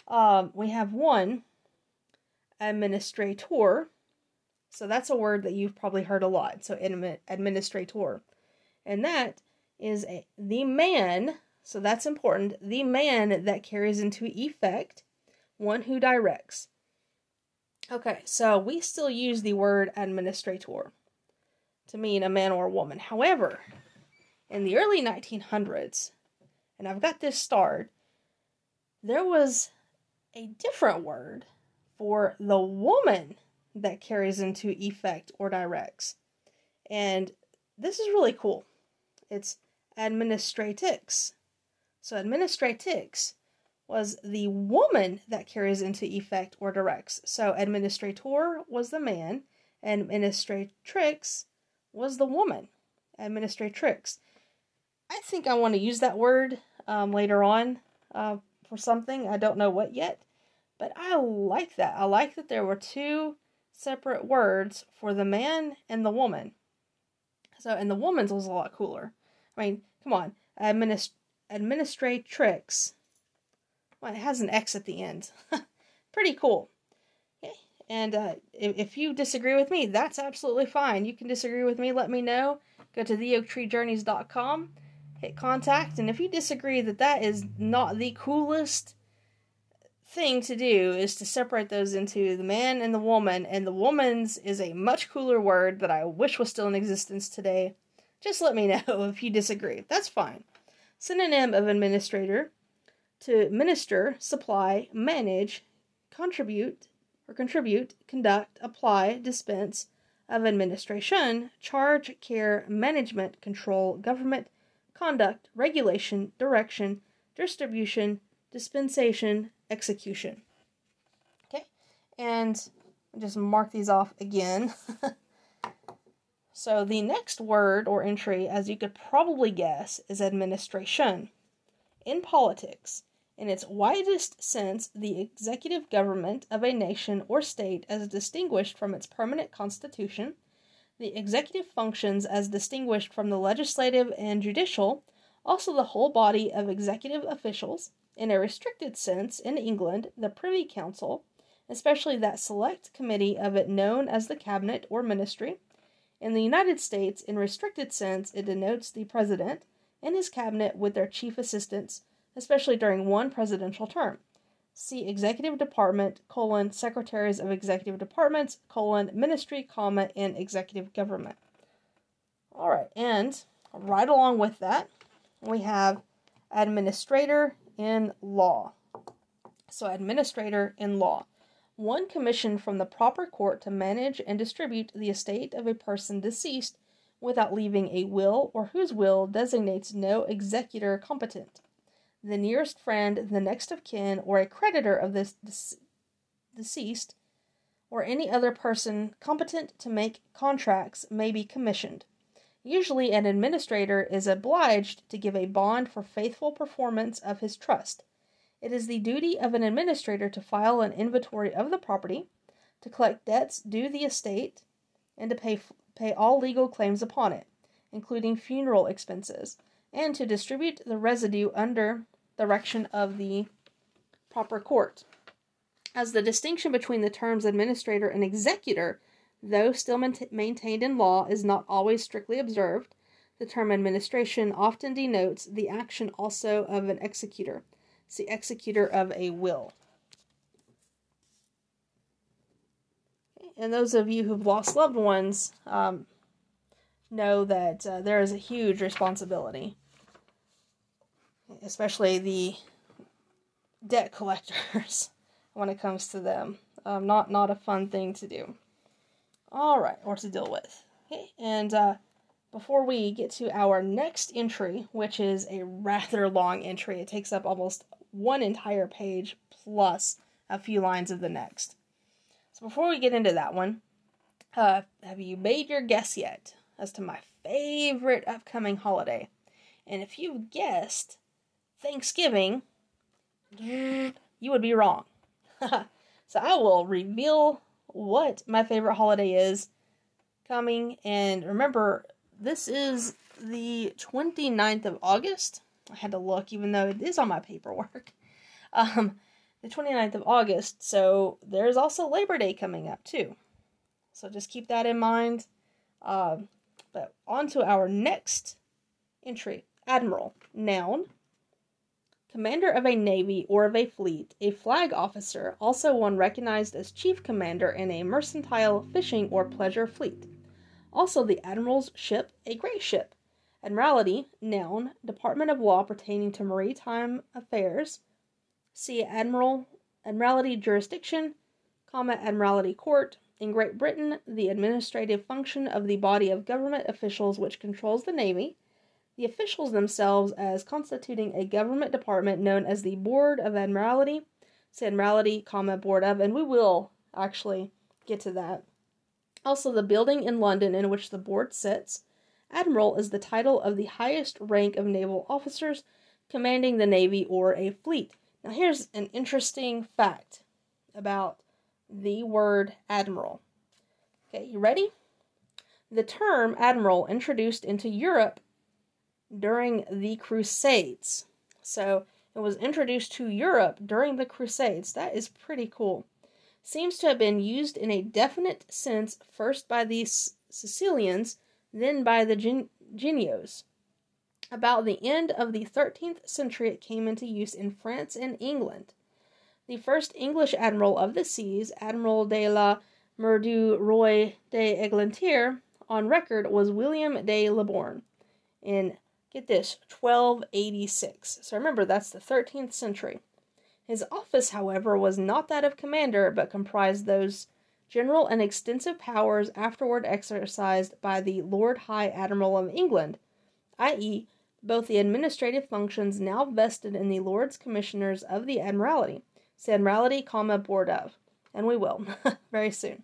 Um, we have one administrator. So that's a word that you've probably heard a lot. So administrator. And that is a, the man, so that's important, the man that carries into effect, one who directs. Okay, so we still use the word administrator to mean a man or a woman. However, in the early 1900s, and I've got this starred, there was a different word for the woman that carries into effect or directs. And this is really cool. It's administratix. So, administratix was the woman that carries into effect or directs. So, administrator was the man, and administratrix was the woman. Administratrix. I think I want to use that word um, later on uh, for something. I don't know what yet. But I like that. I like that there were two separate words for the man and the woman. So, and the woman's was a lot cooler. I mean, come on, administ- administratrix. Well, it has an X at the end. <laughs> Pretty cool. Okay. And uh, if, you disagree with me, that's absolutely fine. You can disagree with me, let me know. Go to theoaktreejourneys.com, hit contact, and if you disagree that that is not the coolest thing to do is to separate those into the man and the woman, and the woman's is a much cooler word that I wish was still in existence today. Just let me <laughs> know if you disagree. That's fine. Synonym of administrator to minister, supply, manage, contribute or contribute, conduct, apply, dispense of administration, charge, care, management, control, government, conduct, regulation, direction, distribution, dispensation, execution. Okay, and just mark these off again. <laughs> so the next word or entry, as you could probably guess, is administration. In politics, in its widest sense, the executive government of a nation or state as distinguished from its permanent constitution, the executive functions as distinguished from the legislative and judicial, also the whole body of executive officials, in a restricted sense, in England, the Privy Council, especially that select committee of it known as the Cabinet or Ministry. In the United States, in restricted sense, it denotes the President and his cabinet with their chief assistants, especially during one presidential term. See Executive Department, colon, Secretaries of Executive Departments, colon, Ministry, comma, and Executive Government. All right, and right along with that, we have Administrator in Law. So, Administrator in Law. One commissioned from the proper court to manage and distribute the estate of a person deceased without leaving a will or whose will designates no executor competent the nearest friend, the next of kin, or a creditor of the deceased, or any other person competent to make contracts may be commissioned. Usually, an administrator is obliged to give a bond for faithful performance of his trust. It is the duty of an administrator to file an inventory of the property, to collect debts due the estate, and to pay, pay all legal claims upon it, including funeral expenses, and to distribute the residue under direction of the proper court. As the distinction between the terms administrator and executor, though still maintained in law, is not always strictly observed, the term administration often denotes the action also of an executor. The executor of a will. And those of you who've lost loved ones um, know that uh, there is a huge responsibility especially the debt collectors <laughs> when it comes to them. Um, not not a fun thing to do. All right, or to deal with. Okay, and uh, before we get to our next entry, which is a rather long entry, it takes up almost one entire page plus a few lines of the next. So before we get into that one, uh, have you made your guess yet as to my favorite upcoming holiday? And if you've guessed, Thanksgiving, you would be wrong. <laughs> so I will reveal what my favorite holiday is coming. And remember, this is the 29th of August. I had to look, even though it is on my paperwork. <laughs> Um, the 29th of August. So there's also Labor Day coming up, too. So just keep that in mind. Um, but on to our next entry Admiral, noun, commander of a navy or of a fleet, a flag officer, also one recognized as chief commander in a mercantile, fishing, or pleasure fleet. Also, the admiral's ship, a great ship. Admiralty, noun, department of law pertaining to maritime affairs. See Admiral, Admiralty jurisdiction, comma, Admiralty court. In Great Britain, the administrative function of the body of government officials which controls the navy the officials themselves as constituting a government department known as the Board of Admiralty. Say Admiralty, comma, Board of, and we will actually get to that. Also, the building in London in which the board sits. Admiral is the title of the highest rank of naval officers commanding the navy or a fleet. Now, here's an interesting fact about the word admiral. Okay, you ready? The term admiral introduced into Europe during the Crusades. So it was introduced to Europe during the Crusades. That is pretty cool. Seems to have been used in a definite sense first by the Sicilians, then by the Gen- Genoese. About the end of the 13th century, it came into use in France and England. The first English admiral of the seas, Admiral de la Mer du Roi de Eglantier, on record was William de Leyburn. In Get this, 1286. So remember, that's the 13th century. His office, however, was not that of commander, but comprised those general and extensive powers afterward exercised by the Lord High Admiral of England, i.e., both the administrative functions now vested in the Lords Commissioners of the Admiralty, Admiralty, comma, Board of, and we will <laughs> very soon.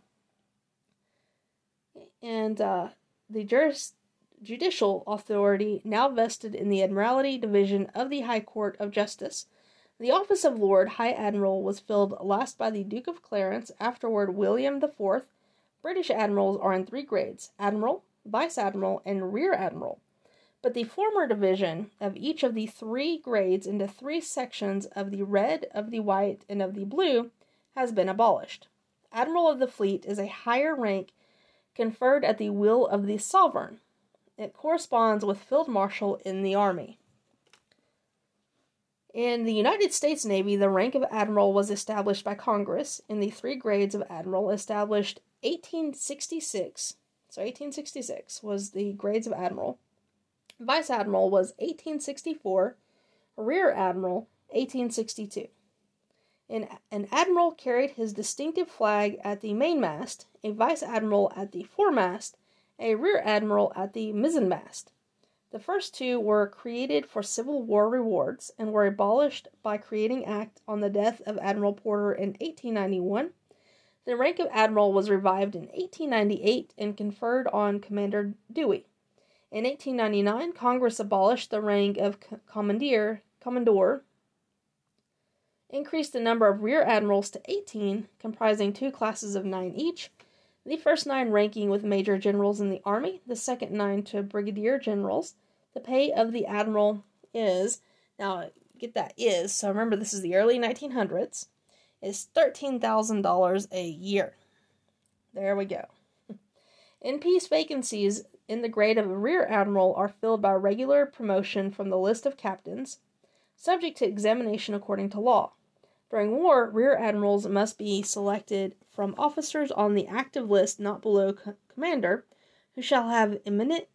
And uh, the juris- judicial authority now vested in the Admiralty Division of the High Court of Justice. The office of Lord High Admiral was filled last by the Duke of Clarence, afterward William IV. British admirals are in three grades Admiral, Vice Admiral, and Rear Admiral. But the former division of each of the three grades into three sections of the red, of the white, and of the blue has been abolished. Admiral of the Fleet is a higher rank conferred at the will of the sovereign. It corresponds with Field Marshal in the Army. In the United States Navy, the rank of admiral was established by Congress in the three grades of admiral established 1866. So 1866 was the grades of admiral. Vice admiral was 1864, rear admiral 1862. an admiral carried his distinctive flag at the mainmast, a vice admiral at the foremast, a rear admiral at the mizzenmast. The first two were created for Civil War rewards and were abolished by creating act on the death of Admiral Porter in 1891. The rank of admiral was revived in 1898 and conferred on Commander Dewey. In 1899, Congress abolished the rank of commandeer, commodore, increased the number of rear admirals to 18, comprising two classes of nine each, the first nine ranking with major generals in the army, the second nine to brigadier generals. The pay of the admiral is, now get that is, so remember this is the early 1900s, is $13,000 a year. There we go. <laughs> In peace, vacancies in the grade of rear admiral are filled by regular promotion from the list of captains, subject to examination according to law. During war, rear admirals must be selected from officers on the active list not below co- commander, who shall have eminent,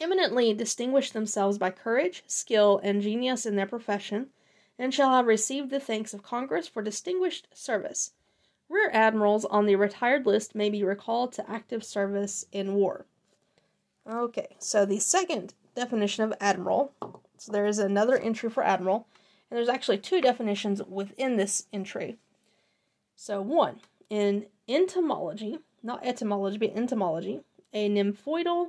eminently distinguished themselves by courage, skill, and genius in their profession, and shall have received the thanks of Congress for distinguished service. Rear admirals on the retired list may be recalled to active service in war. Okay, so the second definition of admiral, so there is another entry for admiral, and there's actually two definitions within this entry. So, one, in entomology, not etymology, but entomology, a nymphoidal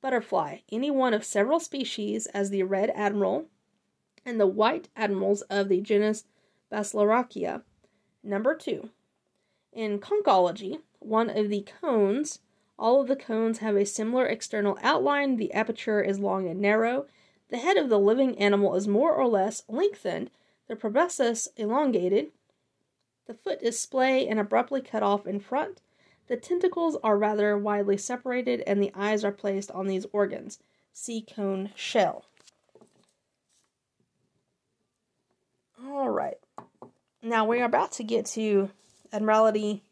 butterfly, any one of several species, as the red admiral and the white admirals of the genus Basilarchia. Number two, in conchology, one of the cones all of the cones have a similar external outline. The aperture is long and narrow. The head of the living animal is more or less lengthened, the proboscis elongated. The foot is splay and abruptly cut off in front. The tentacles are rather widely separated, and the eyes are placed on these organs. See cone shell. All right. Now we are about to get to Admiralty,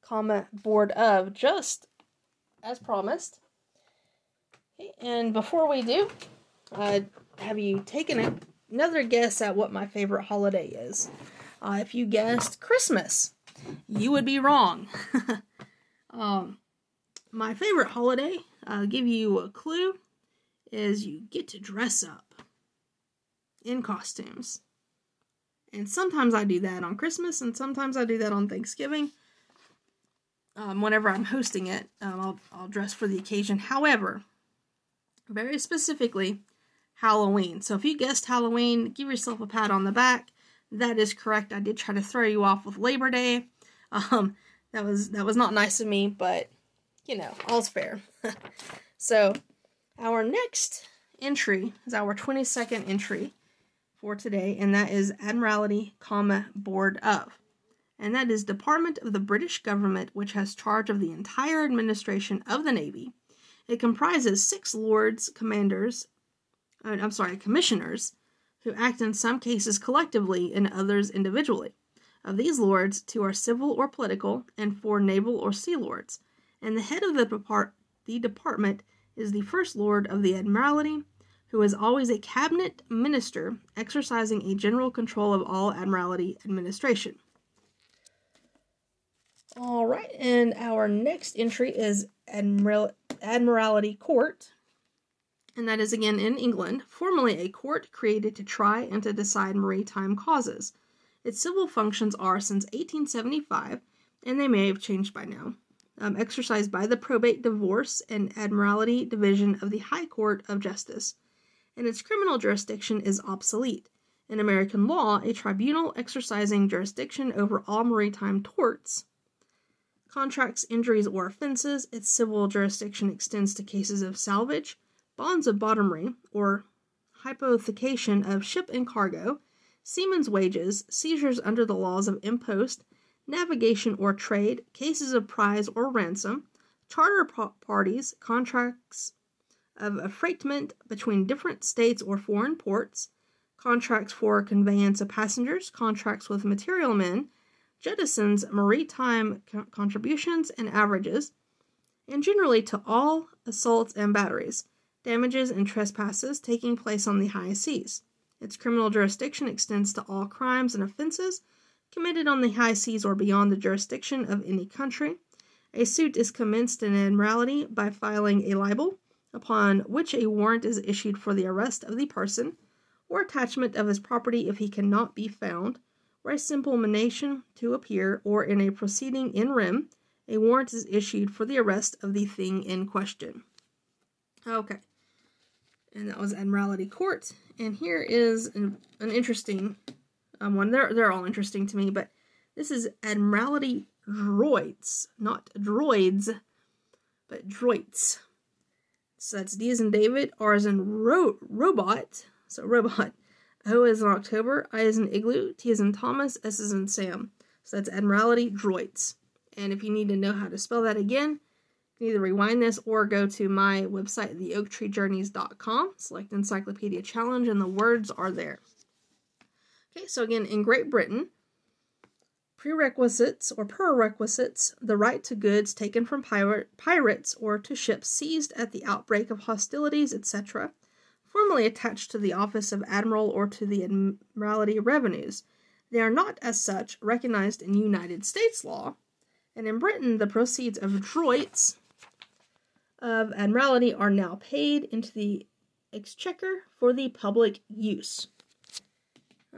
comma board of just as promised. Okay, and before we do, uh, have you taken a, another guess at what my favorite holiday is? Uh, if you guessed Christmas, you would be wrong. <laughs> um, my favorite holiday, I'll give you a clue, is you get to dress up in costumes. And sometimes I do that on Christmas, and sometimes I do that on Thanksgiving um, whenever I'm hosting it, um, I'll, I'll dress for the occasion. However, very specifically, Halloween. So if you guessed Halloween, give yourself a pat on the back. That is correct. I did try to throw you off with Labor Day. <laughs> Um, that was that was not nice of me, but you know, all's fair. <laughs> so our next entry is our 22nd entry for today, and that is Admiralty, comma, Board of and that is Department of the British Government, which has charge of the entire administration of the Navy. It comprises six lords commanders, I'm sorry, commissioners, who act in some cases collectively and others individually. Of these lords, two are civil or political, and four naval or sea lords. And the head of the, depart- the department is the First Lord of the Admiralty, who is always a cabinet minister exercising a general control of all admiralty administration. All right, and our next entry is Admiral- Admiralty Court, and that is again in England, formerly a court created to try and to decide maritime causes. Its civil functions are since 1875, and they may have changed by now um, exercised by the Probate, Divorce, and Admiralty Division of the High Court of Justice, and its criminal jurisdiction is obsolete. In American law, a tribunal exercising jurisdiction over all maritime torts, contracts, injuries, or offenses, its civil jurisdiction extends to cases of salvage, bonds of bottomry, or hypothecation of ship and cargo, seamen's wages, seizures under the laws of impost, navigation or trade, cases of prize or ransom, charter parties, contracts of affreightment between different states or foreign ports, contracts for conveyance of passengers, contracts with material men, jettisons, maritime co- contributions and averages, and generally to all assaults and batteries, damages and trespasses taking place on the high seas. Its criminal jurisdiction extends to all crimes and offenses committed on the high seas or beyond the jurisdiction of any country. A suit is commenced in Admiralty by filing a libel, upon which a warrant is issued for the arrest of the person, or attachment of his property if he cannot be found, or a simple monition to appear, or in a proceeding in rem, a warrant is issued for the arrest of the thing in question. Okay. And that was Admiralty Court. And here is an, an interesting um, one. They're they're all interesting to me, but this is Admiralty Droits, not droids, but droits. So that's D as in David, R as in ro- robot, so robot. O as in October, I as in Igloo, T as in Thomas, S as in Sam. So that's Admiralty Droits. And if you need to know how to spell that again, either rewind this or go to my website, theoaktreejourneys.com, select Encyclopedia Challenge, and the words are there. Okay, so again, in Great Britain, prerequisites or prerequisites, the right to goods taken from pirate, pirates or to ships seized at the outbreak of hostilities, etc., formally attached to the office of admiral or to the Admiralty revenues. They are not, as such, recognized in United States law, and in Britain, the proceeds of droits of Admiralty are now paid into the exchequer for the public use.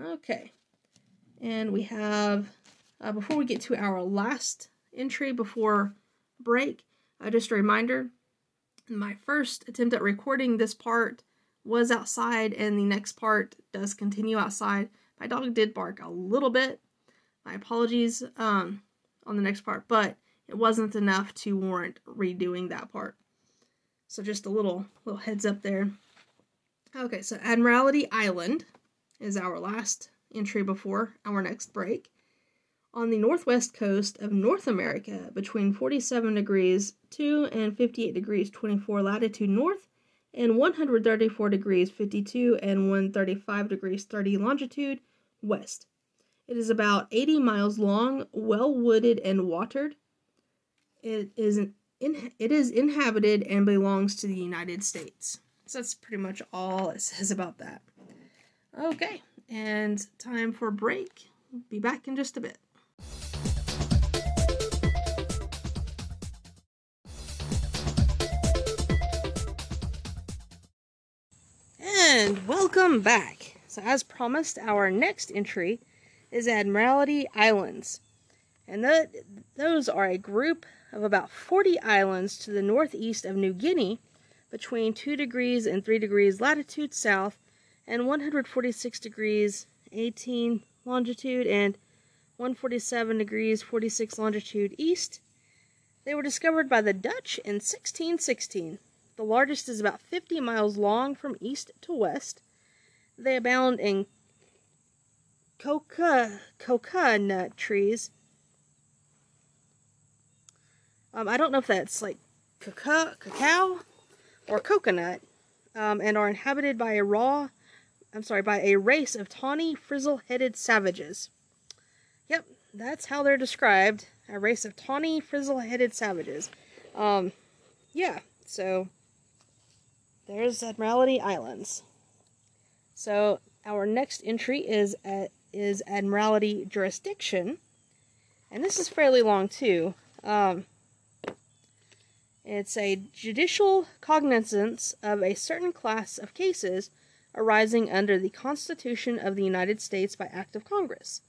Okay. And we have, uh, before we get to our last entry before break, uh, just a reminder my first attempt at recording this part was outside, and the next part does continue outside. My dog did bark a little bit. My apologies um, on the next part, but it wasn't enough to warrant redoing that part. So just a little little heads up there. Okay, so Admiralty Island is our last entry before our next break. On the northwest coast of North America, between 47 degrees 2 and 58 degrees 24 latitude north, and 134 degrees 52 and 135 degrees 30 longitude west. It is about 80 miles long, well wooded and watered. It is in, it is inhabited and belongs to the United States. So that's pretty much all it says about that. Okay, and time for a break. Be back in just a bit. And welcome back. So, as promised, our next entry is Admiralty Islands. And that, those are a group of about 40 islands to the northeast of New Guinea, between 2 degrees and 3 degrees latitude south and 146 degrees 18 longitude and 147 degrees 46 longitude east. They were discovered by the Dutch in 1616. The largest is about 50 miles long from east to west. They abound in coca coconut trees. Um, I don't know if that's like cacao, cacao or coconut, um, and are inhabited by a raw I'm sorry, by a race of tawny, frizzle headed savages. Yep, that's how they're described. A race of tawny, frizzle headed savages. Um, yeah, so there's Admiralty Islands. So our next entry is is Admiralty Jurisdiction, and this is fairly long too. Um, it's a judicial cognizance of a certain class of cases arising under the Constitution of the United States by Act of Congress.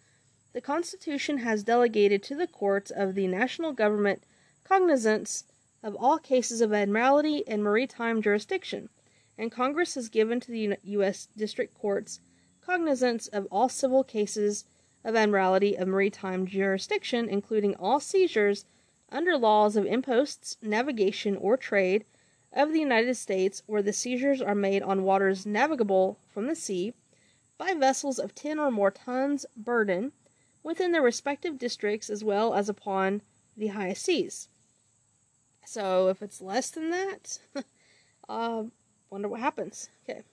The Constitution has delegated to the courts of the national government cognizance of all cases of admiralty and maritime jurisdiction, and Congress has given to the U.S. District Courts cognizance of all civil cases of admiralty of maritime jurisdiction, including all seizures under laws of imposts, navigation, or trade of the United States where the seizures are made on waters navigable from the sea by vessels of 10 or more tons burden within their respective districts as well as upon the high seas. So if it's less than that, <laughs> uh, wonder what happens. Okay.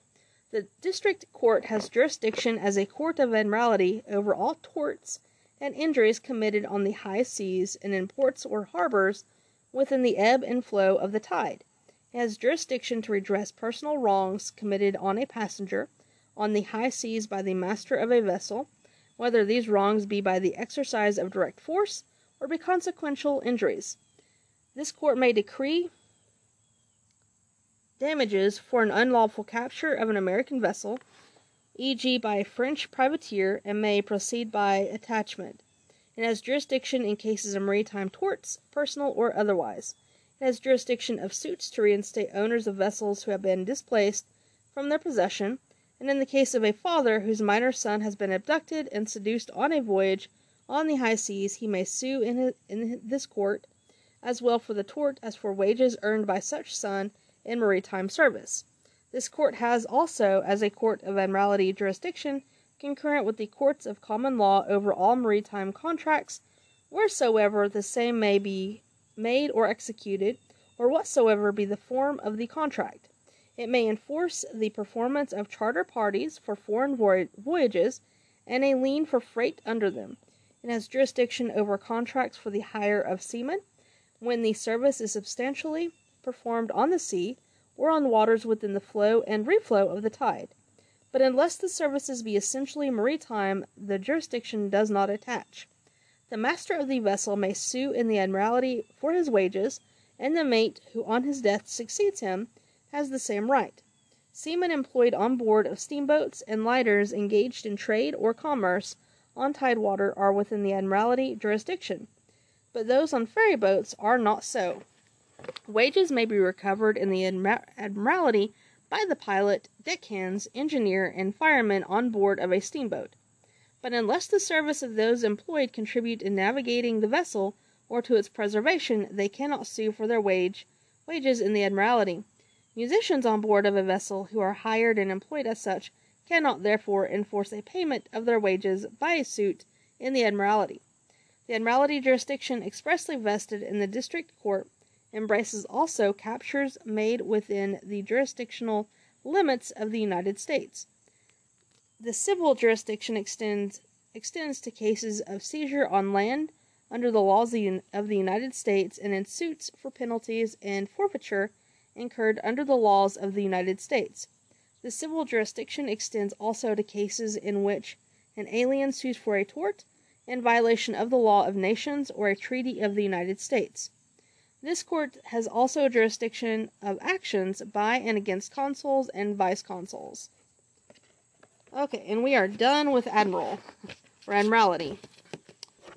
The district court has jurisdiction as a court of admiralty over all torts and injuries committed on the high seas and in ports or harbors within the ebb and flow of the tide. It has jurisdiction to redress personal wrongs committed on a passenger on the high seas by the master of a vessel, whether these wrongs be by the exercise of direct force or by consequential injuries. This court may decree damages for an unlawful capture of an American vessel e.g., by a French privateer, and may proceed by attachment. It has jurisdiction in cases of maritime torts, personal or otherwise. It has jurisdiction of suits to reinstate owners of vessels who have been displaced from their possession, and in the case of a father whose minor son has been abducted and seduced on a voyage on the high seas, he may sue in, his, in this court as well for the tort as for wages earned by such son in maritime service. This court has also, as a court of admiralty jurisdiction, concurrent with the courts of common law over all maritime contracts, wheresoever the same may be made or executed, or whatsoever be the form of the contract. It may enforce the performance of charter parties for foreign voyages and a lien for freight under them. It has jurisdiction over contracts for the hire of seamen when the service is substantially performed on the sea or on waters within the flow and reflow of the tide. But unless the services be essentially maritime, the jurisdiction does not attach. The master of the vessel may sue in the Admiralty for his wages, and the mate, who on his death succeeds him, has the same right. Seamen employed on board of steamboats and lighters engaged in trade or commerce on tidewater are within the Admiralty jurisdiction, but those on ferry boats are not so. Wages may be recovered in the Admiralty by the pilot, deckhands, engineer, and fireman on board of a steamboat. But unless the service of those employed contribute in navigating the vessel or to its preservation, they cannot sue for their wage wages in the Admiralty. Musicians on board of a vessel who are hired and employed as such cannot therefore enforce a payment of their wages by a suit in the Admiralty. The Admiralty jurisdiction expressly vested in the District Court embraces also captures made within the jurisdictional limits of the United States. The civil jurisdiction extends extends to cases of seizure on land under the laws of the United States and in suits for penalties and forfeiture incurred under the laws of the United States. The civil jurisdiction extends also to cases in which an alien sues for a tort in violation of the law of nations or a treaty of the United States. This court has also jurisdiction of actions by and against consuls and vice consuls. Okay, and we are done with admiral or admiralty.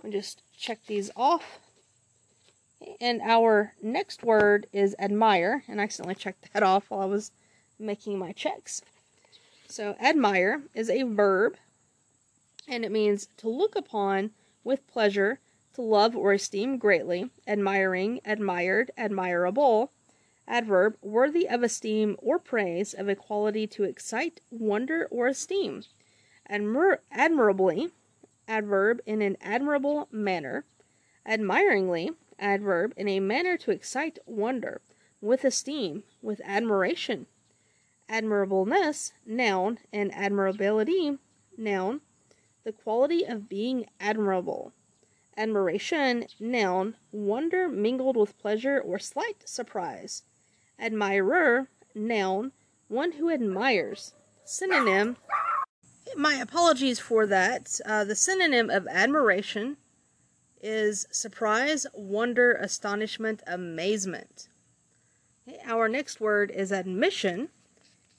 We just check these off. And our next word is admire, and I accidentally checked that off while I was making my checks. So, admire is a verb, and it means to look upon with pleasure to love or esteem greatly, admiring, admired, admirable. Adverb, worthy of esteem or praise, of a quality to excite wonder or esteem. Admir- admirably, adverb, in an admirable manner. Admiringly, adverb, in a manner to excite wonder, with esteem, with admiration. Admirableness, noun, and admirability, noun. The quality of being admirable. Admiration, noun, wonder mingled with pleasure or slight surprise. Admirer, noun, one who admires. Synonym. My apologies for that. Uh, the synonym of admiration is surprise, wonder, astonishment, amazement. Okay, our next word is admission.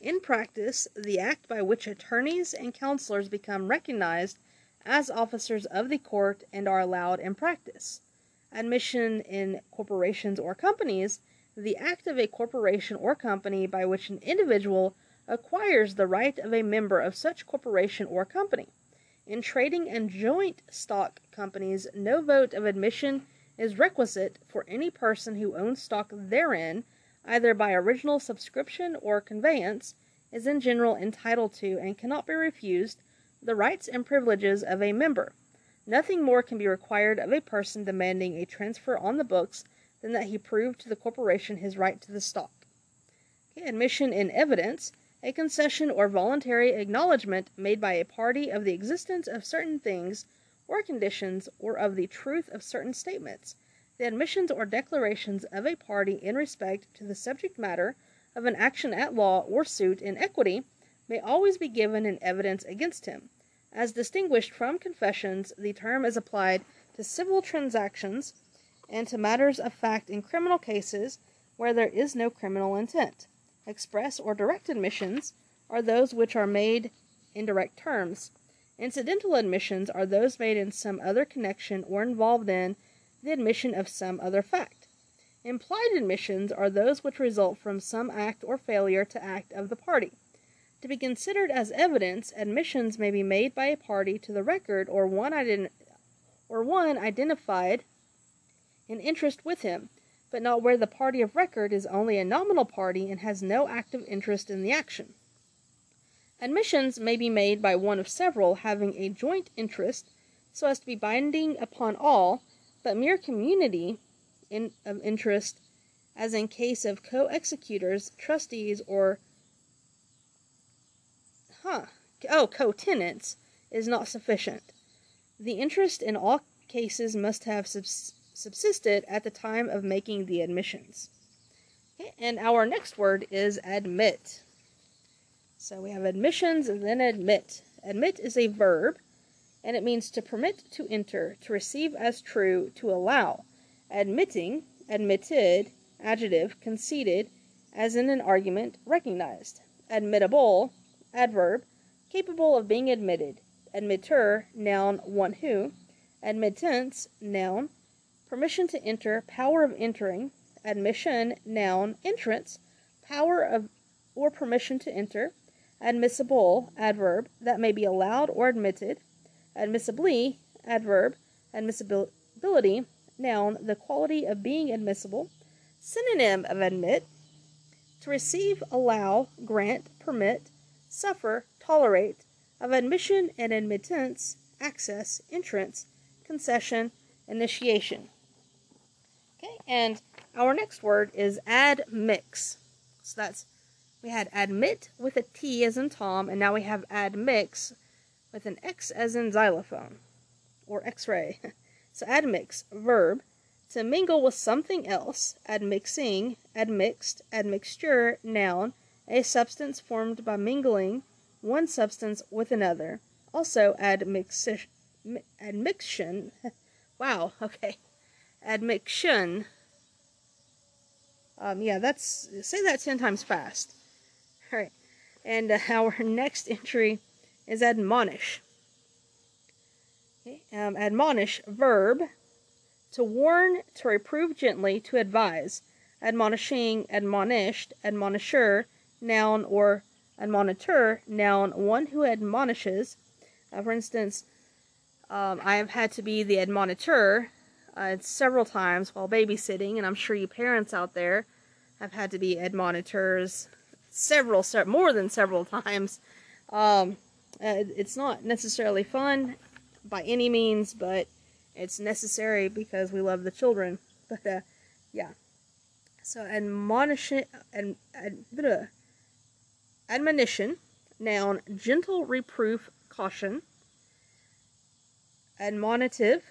In practice, the act by which attorneys and counselors become recognized as officers of the court and are allowed in practice. Admission in corporations or companies, the act of a corporation or company by which an individual acquires the right of a member of such corporation or company. In trading and joint stock companies, no vote of admission is requisite for any person who owns stock therein, either by original subscription or conveyance, is in general entitled to and cannot be refused the rights and privileges of a member. Nothing more can be required of a person demanding a transfer on the books than that he prove to the corporation his right to the stock. Okay, admission in evidence a concession or voluntary acknowledgment made by a party of the existence of certain things or conditions or of the truth of certain statements. The admissions or declarations of a party in respect to the subject matter of an action at law or suit in equity may always be given in evidence against him. As distinguished from confessions, the term is applied to civil transactions and to matters of fact in criminal cases where there is no criminal intent. Express or direct admissions are those which are made in direct terms. Incidental admissions are those made in some other connection or involved in the admission of some other fact. Implied admissions are those which result from some act or failure to act of the party. To be considered as evidence, admissions may be made by a party to the record or one, ident- or one identified in interest with him but not where the party of record is only a nominal party and has no active interest in the action. Admissions may be made by one of several having a joint interest so as to be binding upon all, but mere community in, of interest, as in case of co executors, trustees, or huh, oh, co tenants, is not sufficient. The interest in all cases must have subs- subsisted at the time of making the admissions. Okay, and our next word is admit. So we have admissions and then admit. Admit is a verb and it means to permit to enter, to receive as true, to allow. Admitting, admitted, adjective, conceded, as in an argument, recognized. Admittable, adverb, capable of being admitted. Admitter, noun, one who. Admittance, noun, permission to enter, power of entering, admission, noun, entrance, power of or permission to enter, admissible, adverb, that may be allowed or admitted, admissibly, adverb, admissibility, noun, the quality of being admissible, synonym of admit, to receive, allow, grant, permit, suffer, tolerate, of admission and admittance, access, entrance, concession, initiation. Okay, and our next word is admix. So that's we had admit with a T as in Tom, and now we have admix with an X as in xylophone or X-ray. <laughs> so admix, verb, to mingle with something else, admixing, admixed, admixture, noun, a substance formed by mingling one substance with another. Also admixtion, admixtion. <laughs> wow, okay admixtion. Um, yeah, that's say that ten times fast. <laughs> All right, and uh, <laughs> our next entry is admonish. Okay, um, admonish verb to warn, to reprove gently, to advise. Admonishing, admonished, admonisher, noun or admonitor, noun, one who admonishes. Uh, for instance, um, I have had to be the admonitor uh, several times while babysitting, and I'm sure you parents out there have had to be admonitors several, se- more than several <laughs> times. Um, uh, it's not necessarily fun by any means, but it's necessary because we love the children. <laughs> But uh, yeah, so admonition and ad, ad, admonition, noun, gentle reproof, caution. Admonitive,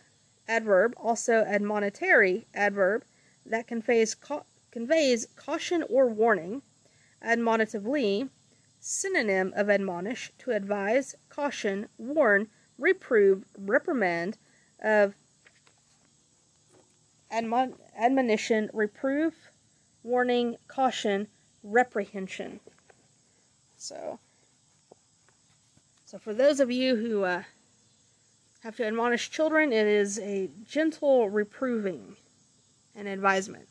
adverb, also admonitory adverb, that conveys, ca- conveys caution or warning. admonitively, synonym of admonish, to advise, caution, warn, reprove, reprimand, of admon- admonition, reproof, warning, caution, reprehension. So, so for those of you who uh, have to admonish children, it is a gentle reproving and advisement.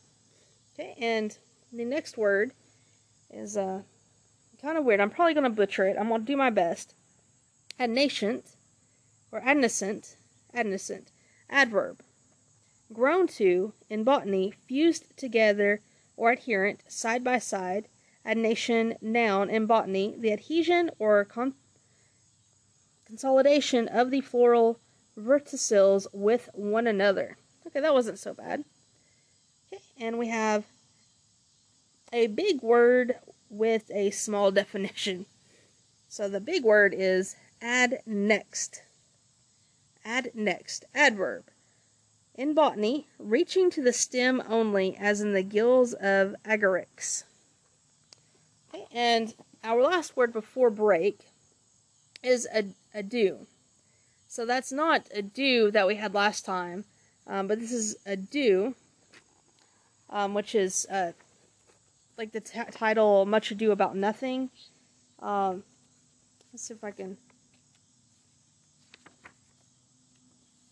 Okay, and the next word is uh, kind of weird. I'm probably going to butcher it. I'm going to do my best. Adnascent, or adnascent, adnascent, adverb. Grown to, in botany, fused together or adherent, side by side. Adnation, noun, in botany, the adhesion or con- consolidation of the floral verticils with one another. Okay, that wasn't so bad. Okay, and we have a big word with a small <laughs> definition. So the big word is adnexed. Add next. Adverb. In botany, reaching to the stem only, as in the gills of Agaricus. And our last word before break is a, ado. So that's not adieu that we had last time, um, but this is ado, um, which is uh, like the t- title "Much Ado About Nothing." Um, let's see if I can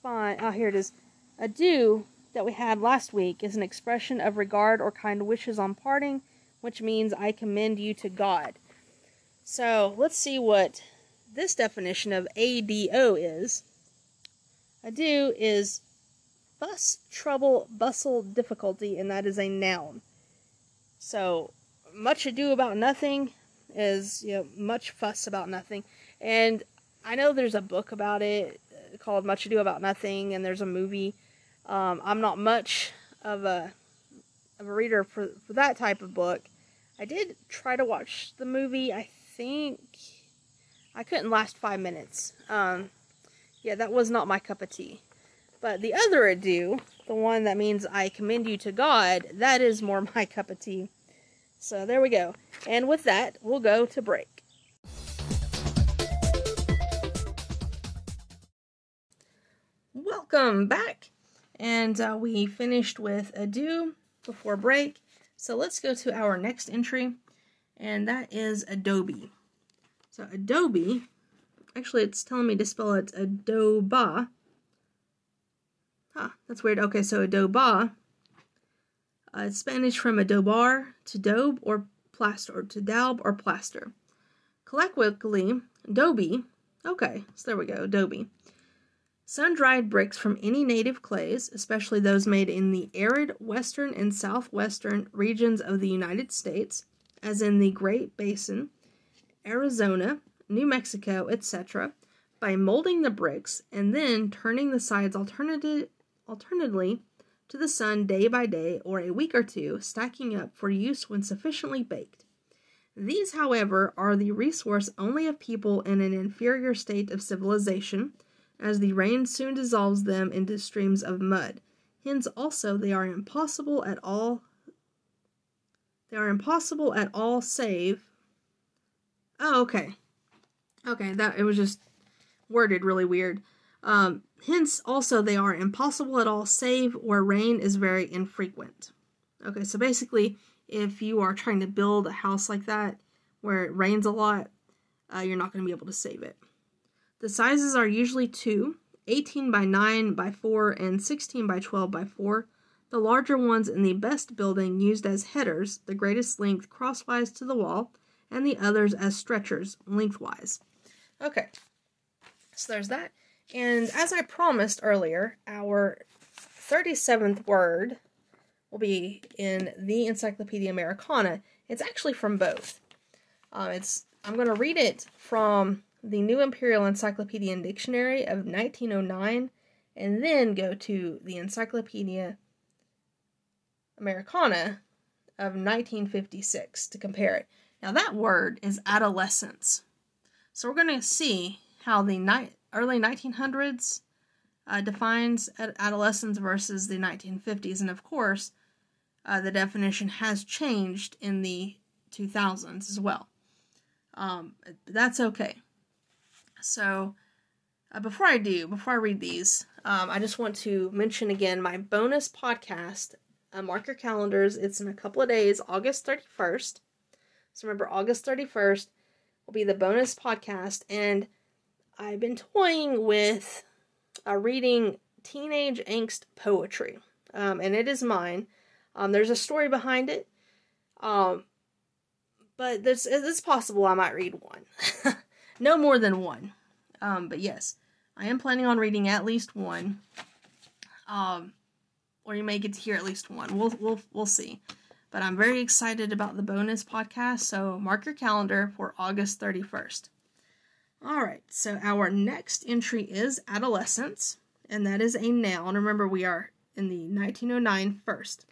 find. Oh, here it is. Adieu that we had last week is an expression of regard or kind wishes on parting, which means I commend you to God. So let's see what this definition of ADO is. Ado is fuss, trouble, bustle, difficulty, and that is a noun. So, much ado about nothing is you know much fuss about nothing, and I know there's a book about it called Much Ado About Nothing, and there's a movie. Um, I'm not much of a of a reader for, for that type of book. I did try to watch the movie. I think I couldn't last five minutes. Um, yeah, that was not my cup of tea. But the other adieu, the one that means I commend you to God, that is more <laughs> my cup of tea. So there we go. And with that, we'll go to break. Welcome back. And uh, we finished with ado before break. So let's go to our next entry, and that is Adobe. So Adobe, actually, it's telling me to spell it Adoba. Huh, that's weird. Okay, so Adoba. Uh, it's Spanish from adobar to daub or plaster, or to daub or plaster. Colloquially, adobe. Okay, so there we go, adobe. Sun dried bricks from any native clays, especially those made in the arid western and southwestern regions of the United States, as in the Great Basin, Arizona, New Mexico, etc., by molding the bricks and then turning the sides alternately to the sun day by day or a week or two, stacking up for use when sufficiently baked. These, however, are the resource only of people in an inferior state of civilization, as the rain soon dissolves them into streams of mud. Hence, also, they are impossible at all. They are impossible at all, save. Oh, okay. Okay, that it was just worded really weird. Um, hence, also, they are impossible at all, save where rain is very infrequent. Okay, so basically, if you are trying to build a house like that where it rains a lot, uh, you're not going to be able to save it. The sizes are usually two 18 by 9 by 4 and 16 by 12 by 4. The larger ones in the best building used as headers, the greatest length crosswise to the wall, and the others as stretchers lengthwise. Okay, so there's that. And as I promised earlier, our 37th word will be in the Encyclopedia Americana. It's actually from both. Um, it's I'm going to read it from the New Imperial Encyclopedia and Dictionary of 1909, and then go to the Encyclopedia Americana of 1956 to compare it. Now that word is adolescence. So we're going to see how the ni- early 1900s uh, defines ad- adolescence versus the 1950s, and of course, uh, the definition has changed in the 2000s as well. Um, that's okay. So, uh, before I do, before I read these, um, I just want to mention again my bonus podcast. Uh, mark your calendars. It's in a couple of days, August 31st. So remember, August 31st will be the bonus podcast. And I've been toying with uh, reading teenage angst poetry. Um, and it is mine. Um, there's a story behind it. Um, but there's, it's possible I might read one. <laughs> no more than one. Um, but yes, I am planning on reading at least one. Um, or you may get to hear at least one. We'll we'll we'll see. But I'm very excited about the bonus podcast, so mark your calendar for August 31st. All right, so our next entry is adolescence, and that is a noun. Remember, we are in the 1909 first.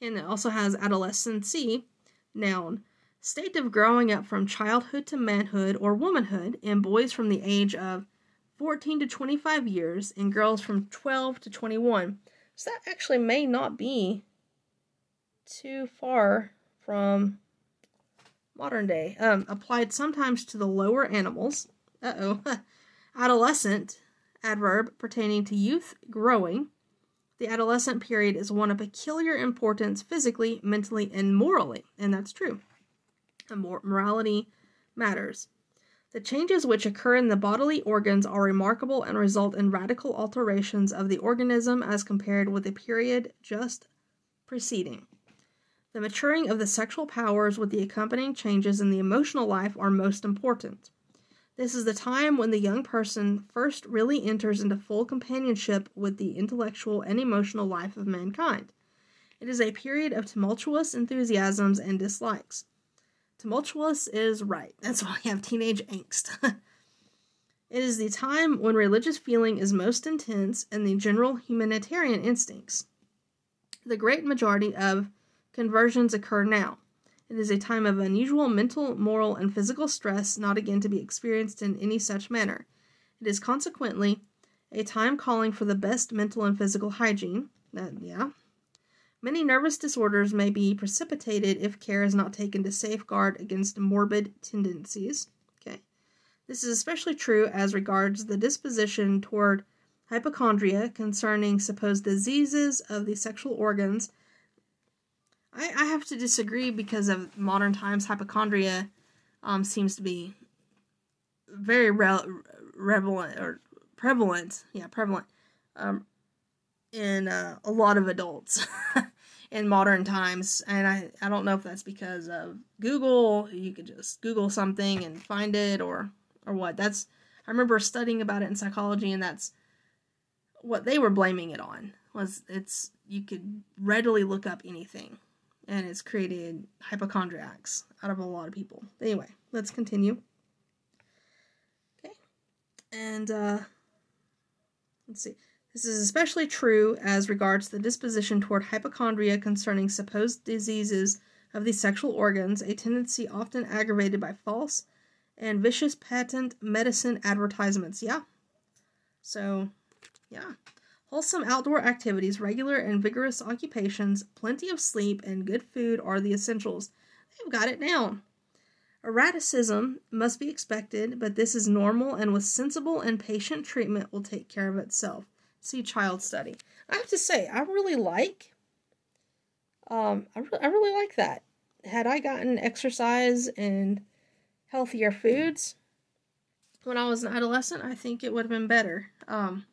And it also has adolescency, noun, state of growing up from childhood to manhood or womanhood in boys from the age of 14 to 25 years and girls from 12 to 21. So that actually may not be too far from modern day. Um, applied sometimes to the lower animals. Uh oh. <laughs> Adolescent, adverb pertaining to youth growing. The adolescent period is one of peculiar importance physically, mentally, and morally, and that's true and morality matters. The changes which occur in the bodily organs are remarkable and result in radical alterations of the organism as compared with the period just preceding. The maturing of the sexual powers with the accompanying changes in the emotional life are most important. This is the time when the young person first really enters into full companionship with the intellectual and emotional life of mankind. It is a period of tumultuous enthusiasms and dislikes. Tumultuous is right. That's why we have teenage angst. <laughs> it is the time when religious feeling is most intense and the general humanitarian instincts. The great majority of conversions occur now. It is a time of unusual mental, moral, and physical stress not again to be experienced in any such manner. It is consequently a time calling for the best mental and physical hygiene. That, yeah, Many nervous disorders may be precipitated if care is not taken to safeguard against morbid tendencies. Okay. This is especially true as regards the disposition toward hypochondria concerning supposed diseases of the sexual organs. I, I have to disagree because of modern times, hypochondria um, seems to be very re- prevalent or prevalent, yeah, prevalent um, in uh, a lot of adults. <laughs> in modern times. And I, I don't know if that's because of Google. You could just Google something and find it or or what. That's I remember studying about it in psychology and that's what they were blaming it on was it's you could readily look up anything and it's created hypochondriacs out of a lot of people. Anyway, let's continue. Okay. And uh let's see. This is especially true as regards the disposition toward hypochondria concerning supposed diseases of the sexual organs, a tendency often aggravated by false and vicious patent medicine advertisements. Yeah. So, yeah. Wholesome outdoor activities, regular and vigorous occupations, plenty of sleep, and good food are the essentials. They've got it down. Erraticism must be expected, but this is normal and with sensible and patient treatment will take care of itself see child study. I have to say, I really like. Um, I, re- I really like that. Had I gotten exercise and healthier foods when I was an adolescent, I think it would have been better. Um,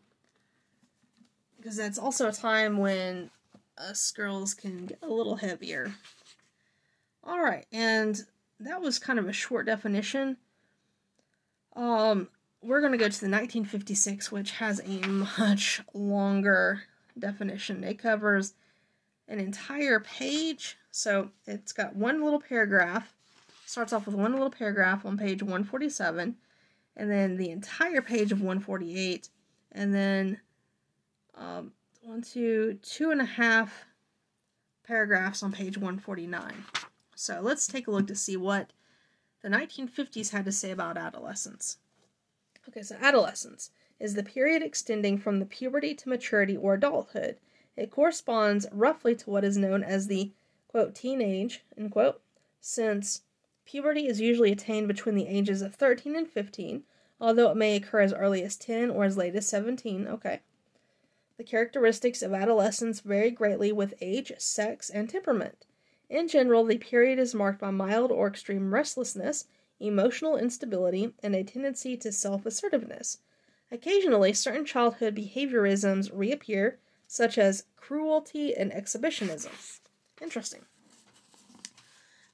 because that's also a time when us girls can get a little heavier. All right, and that was kind of a short definition. Um, we're going to go to the 1956, which has a much longer definition. It covers an entire page. So it's got one little paragraph, starts off with one little paragraph on page 147, and then the entire page of 148, and then um, one, two, two and a half paragraphs on page 149. So let's take a look to see what the 1950s had to say about adolescence. Okay, so adolescence is the period extending from the puberty to maturity or adulthood. It corresponds roughly to what is known as the quote, teenage, end quote, since puberty is usually attained between the ages of 13 and 15, although it may occur as early as 10 or as late as 17. Okay. The characteristics of adolescence vary greatly with age, sex, and temperament. In general, the period is marked by mild or extreme restlessness, emotional instability, and a tendency to self assertiveness. Occasionally, certain childhood behaviorisms reappear, such as cruelty and exhibitionism. Interesting.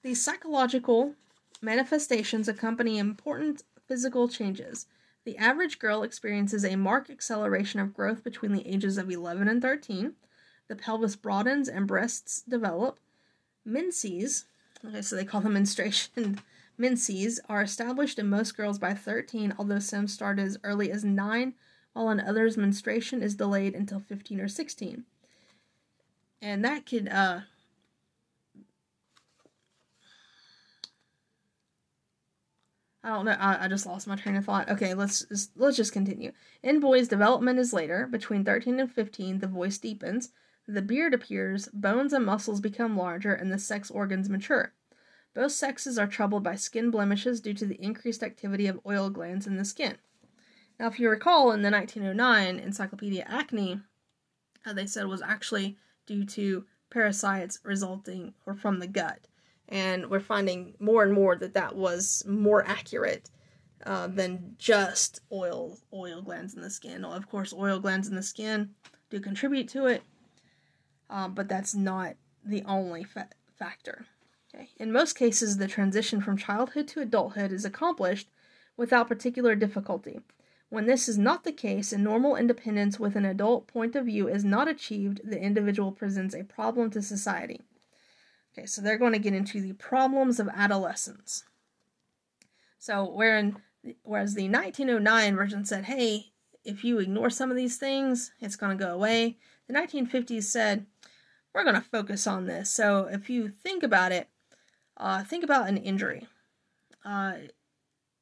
These psychological manifestations accompany important physical changes. The average girl experiences a marked acceleration of growth between the ages of 11 and 13. The pelvis broadens and breasts develop. Menses, okay, so they call them menstruation menses are established in most girls by 13, although some start as early as 9, while in others, menstruation is delayed until 15 or 16. And that could, uh, I don't know. I, I just lost my train of thought. Okay, let's let's just continue. In boys, development is later. Between 13 and 15, the voice deepens, the beard appears, bones and muscles become larger, and the sex organs mature. Both sexes are troubled by skin blemishes due to the increased activity of oil glands in the skin. Now, if you recall, in the 1909 Encyclopedia Acne, uh, they said was actually due to parasites resulting or from the gut, and we're finding more and more that that was more accurate uh, than just oil oil glands in the skin. Of course, oil glands in the skin do contribute to it, um, but that's not the only fa- factor. Okay. In most cases, the transition from childhood to adulthood is accomplished without particular difficulty. When this is not the case and normal independence with an adult point of view is not achieved, the individual presents a problem to society. Okay, so they're going to get into the problems of adolescence. So, wherein, whereas the 1909 version said, hey, if you ignore some of these things, it's going to go away, the 1950s said, we're going to focus on this. So, if you think about it, uh, think about an injury. Uh,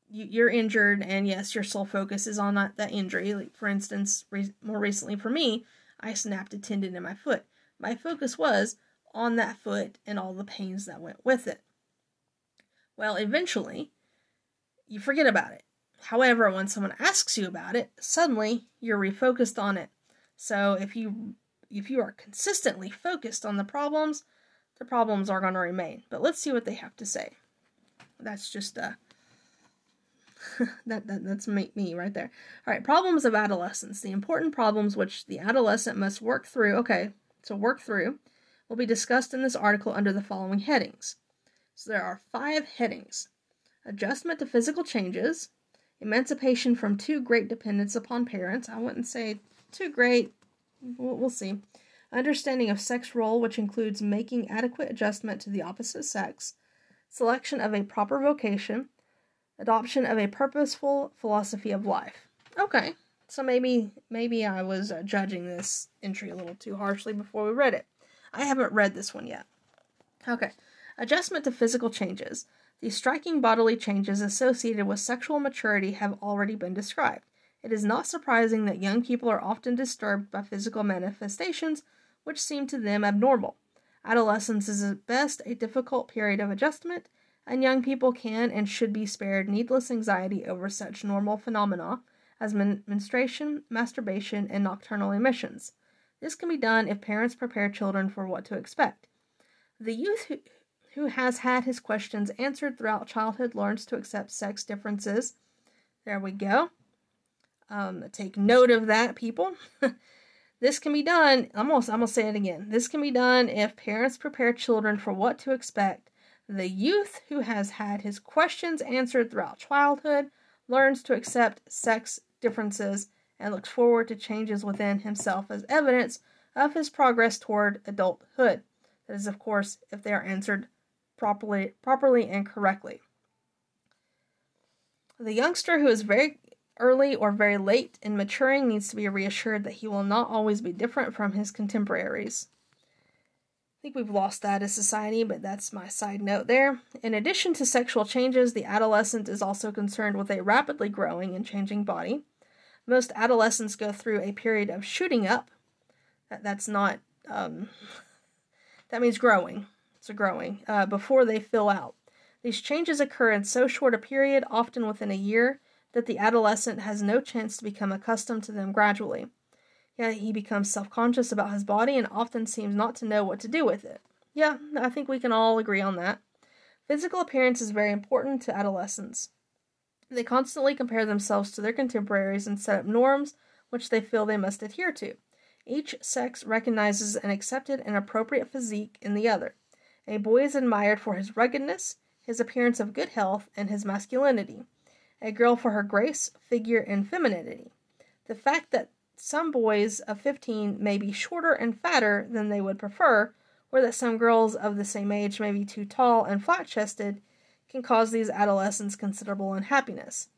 you, are injured, and yes, your sole focus is on that, that injury. Like for instance, re- more recently for me, I snapped a tendon in my foot. My focus was on that foot and all the pains that went with it. Well, eventually, you forget about it. However, when someone asks you about it, suddenly you're refocused on it. So if you if you are consistently focused on the problems, the problems are going to remain. But let's see what they have to say. That's just uh <laughs> that, that that's me, me right there. All right, problems of adolescence. The important problems which the adolescent must work through. Okay, so work through will be discussed in this article under the following headings. So there are five headings: adjustment to physical changes, emancipation from too great dependence upon parents. I wouldn't say too great. We'll, we'll see understanding of sex role, which includes making adequate adjustment to the opposite sex, selection of a proper vocation, adoption of a purposeful philosophy of life. Okay, so maybe maybe I was uh, judging this entry a little too harshly before we read it. I haven't read this one yet. Okay, adjustment to physical changes. The striking bodily changes associated with sexual maturity have already been described. It is not surprising that young people are often disturbed by physical manifestations which seem to them abnormal. Adolescence is at best a difficult period of adjustment, and young people can and should be spared needless anxiety over such normal phenomena as men- menstruation, masturbation, and nocturnal emissions. This can be done if parents prepare children for what to expect. The youth who, who has had his questions answered throughout childhood learns to accept sex differences. There we go. Um, take note of that, people. <laughs> This can be done, I'm gonna, I'm gonna say it again. This can be done if parents prepare children for what to expect. The youth who has had his questions answered throughout childhood learns to accept sex differences and looks forward to changes within himself as evidence of his progress toward adulthood. That is, of course, if they are answered properly, properly and correctly. The youngster who is very early or very late in maturing needs to be reassured that he will not always be different from his contemporaries. I think we've lost that as society, but that's my side note there. In addition to sexual changes, the adolescent is also concerned with a rapidly growing and changing body. Most adolescents go through a period of shooting up. That, that's not, um, <laughs> that means growing. are growing uh, before they fill out. These changes occur in so short a period, often within a year, that the adolescent has no chance to become accustomed to them gradually. Yet he becomes self conscious about his body and often seems not to know what to do with it. Yeah, I think we can all agree on that. Physical appearance is very important to adolescents. They constantly compare themselves to their contemporaries and set up norms which they feel they must adhere to. Each sex recognizes an accepted and appropriate physique in the other. A boy is admired for his ruggedness, his appearance of good health, and his masculinity. A girl for her grace, figure, and femininity. The fact that some boys of 15 may be shorter and fatter than they would prefer, or that some girls of the same age may be too tall and flat chested, can cause these adolescents considerable unhappiness.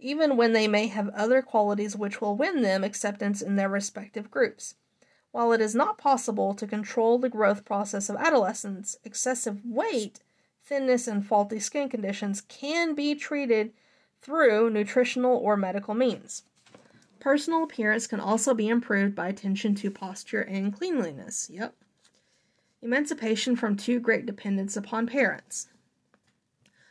Even when they may have other qualities which will win them acceptance in their respective groups. While it is not possible to control the growth process of adolescence, excessive weight, thinness, and faulty skin conditions can be treated through nutritional or medical means. Personal appearance can also be improved by attention to posture and cleanliness. Yep. Emancipation from too great dependence upon parents.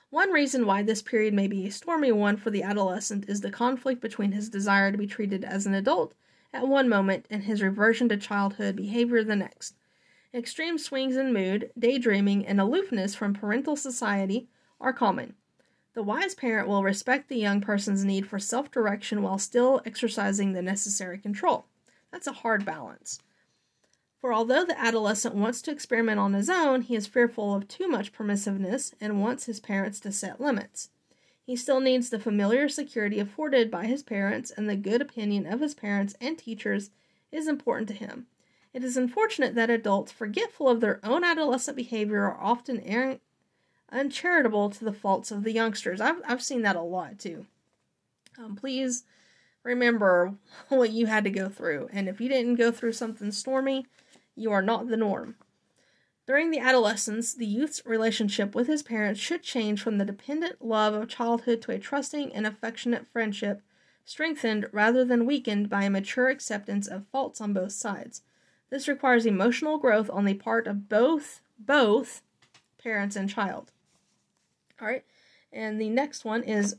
One reason why this period may be a stormy one for the adolescent is the conflict between his desire to be treated as an adult at one moment and his reversion to childhood behavior the next. Extreme swings in mood, daydreaming, and aloofness from parental society are common. The wise parent will respect the young person's need for self direction while still exercising the necessary control. That's a hard balance. For although the adolescent wants to experiment on his own, he is fearful of too much permissiveness and wants his parents to set limits. He still needs the familiar security afforded by his parents, and the good opinion of his parents and teachers is important to him. It is unfortunate that adults, forgetful of their own adolescent behavior, are often uncharitable to the faults of the youngsters. I've, I've seen that a lot too. Um, please remember <laughs> what you had to go through, and if you didn't go through something stormy, you are not the norm. During the adolescence, the youth's relationship with his parents should change from the dependent love of childhood to a trusting and affectionate friendship, strengthened rather than weakened by a mature acceptance of faults on both sides. This requires emotional growth on the part of both both parents and child. All right. And the next one is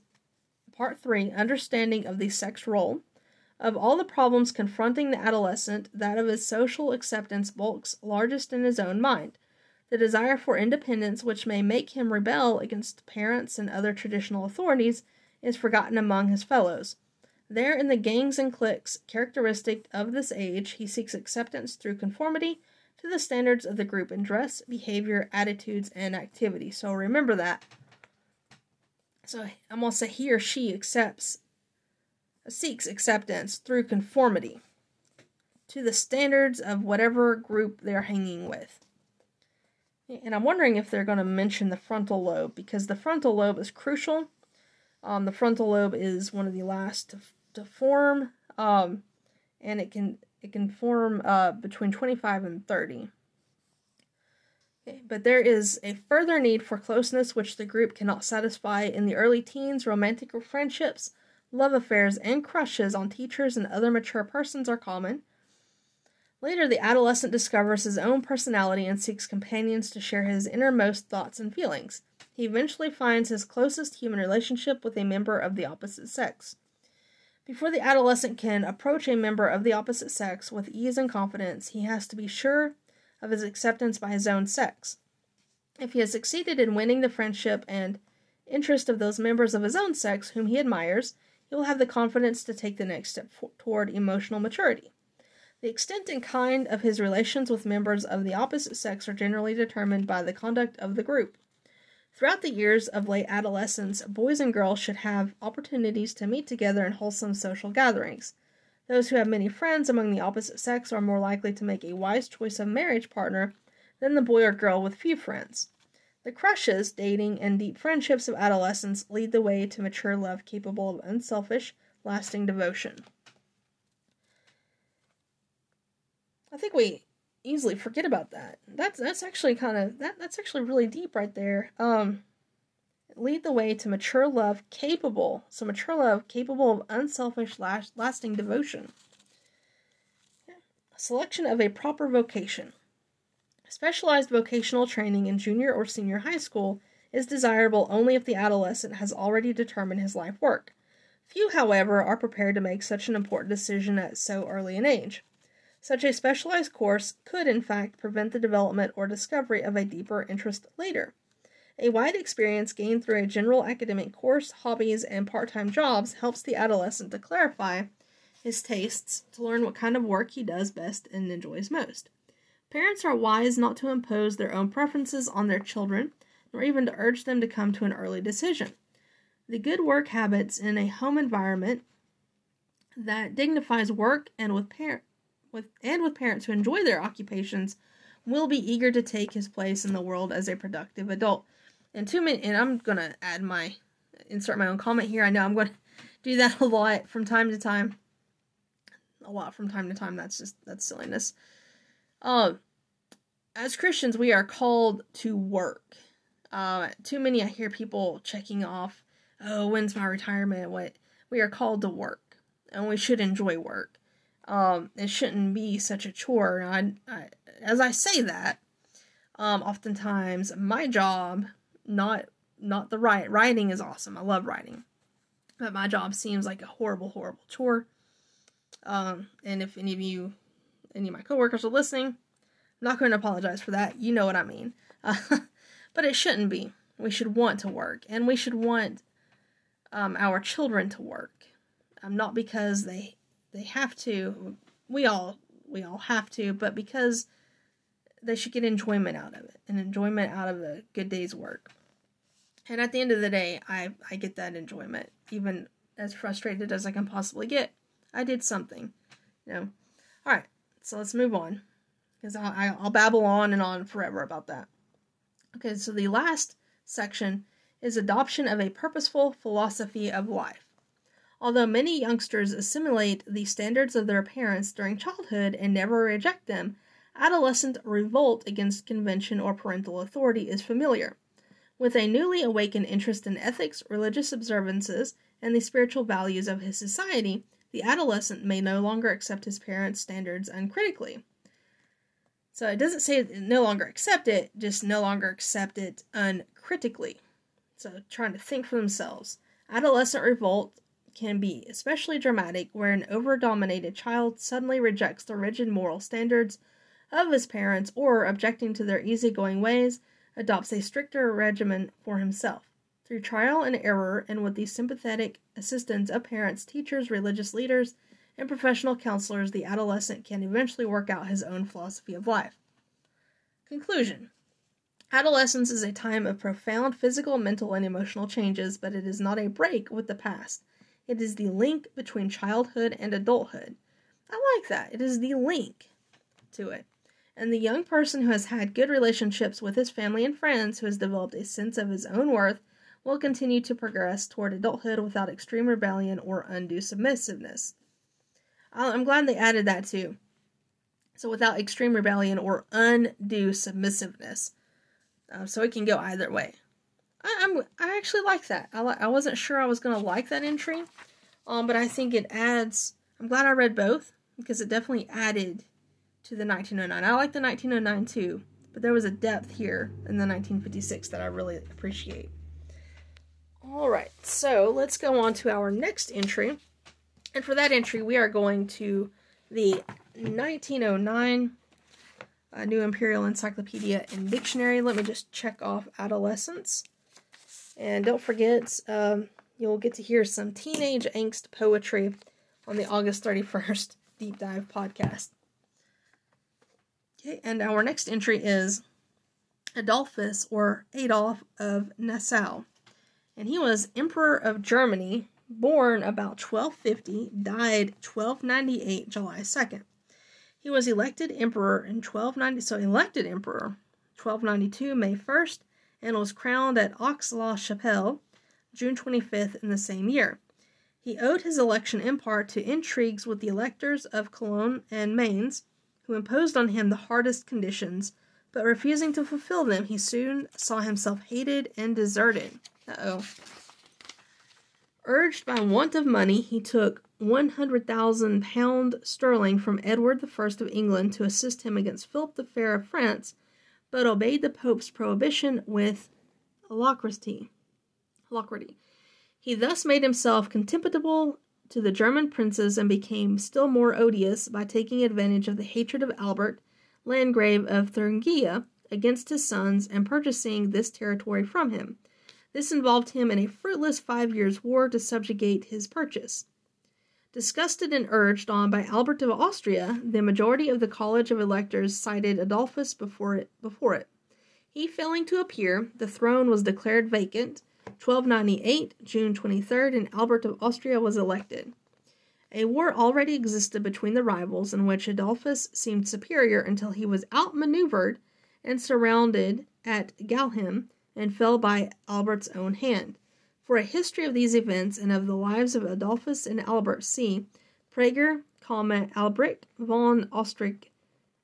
part 3, understanding of the sex role. Of all the problems confronting the adolescent, that of his social acceptance bulks largest in his own mind. The desire for independence, which may make him rebel against parents and other traditional authorities, is forgotten among his fellows. There, in the gangs and cliques characteristic of this age, he seeks acceptance through conformity to the standards of the group in dress, behavior, attitudes, and activity. So remember that. So I'm going to say he or she accepts seeks acceptance through conformity to the standards of whatever group they're hanging with. And I'm wondering if they're going to mention the frontal lobe because the frontal lobe is crucial. Um, the frontal lobe is one of the last to, form, um, and it can it can form uh, between 25 and 30. Okay, but there is a further need for closeness which the group cannot satisfy in the early teens. Romantic friendships Love affairs and crushes on teachers and other mature persons are common. Later, the adolescent discovers his own personality and seeks companions to share his innermost thoughts and feelings. He eventually finds his closest human relationship with a member of the opposite sex. Before the adolescent can approach a member of the opposite sex with ease and confidence, he has to be sure of his acceptance by his own sex. If he has succeeded in winning the friendship and interest of those members of his own sex whom he admires, he will have the confidence to take the next step toward emotional maturity. The extent and kind of his relations with members of the opposite sex are generally determined by the conduct of the group. Throughout the years of late adolescence, boys and girls should have opportunities to meet together in wholesome social gatherings. Those who have many friends among the opposite sex are more likely to make a wise choice of marriage partner than the boy or girl with few friends. The crushes, dating, and deep friendships of adolescence lead the way to mature love capable of unselfish, lasting devotion. I think we easily forget about that. That's that's actually kind of that that's actually really deep right there. Um lead the way to mature love capable, so mature love capable of unselfish last, lasting devotion. A selection of a proper vocation. Specialized vocational training in junior or senior high school is desirable only if the adolescent has already determined his life work. Few, however, are prepared to make such an important decision at so early an age. Such a specialized course could, in fact, prevent the development or discovery of a deeper interest later. A wide experience gained through a general academic course, hobbies, and part time jobs helps the adolescent to clarify his tastes, to learn what kind of work he does best and enjoys most. Parents are wise not to impose their own preferences on their children, nor even to urge them to come to an early decision. The good work habits in a home environment that dignifies work and with parent with and with parents who enjoy their occupations will be eager to take his place in the world as a productive adult. And two minutes, and I'm gonna add my insert my own comment here. I know I'm gonna do that <laughs> a lot from time to time. A lot from time to time. That's just that's silliness. Um, as Christians, we are called to work. Uh, too many I hear people checking off. Oh, when's my retirement? What we are called to work, and we should enjoy work. Um, it shouldn't be such a chore. I, I, as I say that, um, oftentimes my job not not the right writing is awesome. I love writing, but my job seems like a horrible, horrible chore. Um, and if any of you, any of my coworkers are listening, I'm not going to apologize for that. You know what I mean. <laughs> But it shouldn't be. We should want to work, and we should want um, our children to work. Um, not because they they have to. We all we all have to, but because they should get enjoyment out of it and enjoyment out of a good day's work. And at the end of the day, I, I get that enjoyment, even as frustrated as I can possibly get. I did something, you know. All right, so let's move on, because I'll, I'll babble on and on forever about that. Okay, so the last section is adoption of a purposeful philosophy of life. Although many youngsters assimilate the standards of their parents during childhood and never reject them, adolescent revolt against convention or parental authority is familiar. With a newly awakened interest in ethics, religious observances, and the spiritual values of his society, the adolescent may no longer accept his parents' standards uncritically. So it doesn't say no longer accept it, just no longer accept it uncritically. So trying to think for themselves. Adolescent revolt can be especially dramatic where an over dominated child suddenly rejects the rigid moral standards of his parents or, objecting to their easygoing ways, adopts a stricter regimen for himself. Through trial and error, and with the sympathetic assistance of parents, teachers, religious leaders, and professional counselors, the adolescent can eventually work out his own philosophy of life. Conclusion Adolescence is a time of profound physical, mental, and emotional changes, but it is not a break with the past. It is the link between childhood and adulthood. I like that. It is the link to it. And the young person who has had good relationships with his family and friends, who has developed a sense of his own worth, will continue to progress toward adulthood without extreme rebellion or undue submissiveness. I'm glad they added that too. So without extreme rebellion or undue submissiveness. Uh, so it can go either way. I, am I actually like that. I li- I wasn't sure I was gonna like that entry, um, but I think it adds. I'm glad I read both because it definitely added to the 1909. I like the 1909 too, but there was a depth here in the 1956 that I really appreciate. All right, so let's go on to our next entry. And for that entry, we are going to the 1909 uh, New Imperial Encyclopedia and Dictionary. Let me just check off adolescence. And don't forget, um, you'll get to hear some teenage angst poetry on the August 31st <laughs> Deep Dive podcast. Okay, and our next entry is Adolphus or Adolf of Nassau. And he was Emperor of Germany, born about 1250, died 1298, July 2nd. He was elected emperor in 1290, so elected emperor 1292, May 1st, and was crowned at Aix-la-Chapelle, June 25th in the same year. He owed his election in part to intrigues with the electors of Cologne and Mainz, who imposed on him the hardest conditions, but refusing to fulfill them, he soon saw himself hated and deserted. Oh. Urged by want of money, he took 100,000 pound sterling from Edward I of England to assist him against Philip the Fair of France, but obeyed the Pope's prohibition with alacrity. alacrity. He thus made himself contemptible to the German princes and became still more odious by taking advantage of the hatred of Albert, Landgrave of Thuringia, against his sons and purchasing this territory from him. This involved him in a fruitless five years' war to subjugate his purchase. Disgusted and urged on by Albert of Austria, the majority of the College of Electors cited Adolphus before it. Before it. He failing to appear, the throne was declared vacant. 1298, June 23rd, and Albert of Austria was elected. A war already existed between the rivals, in which Adolphus seemed superior until he was outmaneuvered and surrounded at Göllheim and fell by Albert's own hand. For a history of these events and of the lives of Adolphus and Albert, see Prager, Albrecht von Ostrich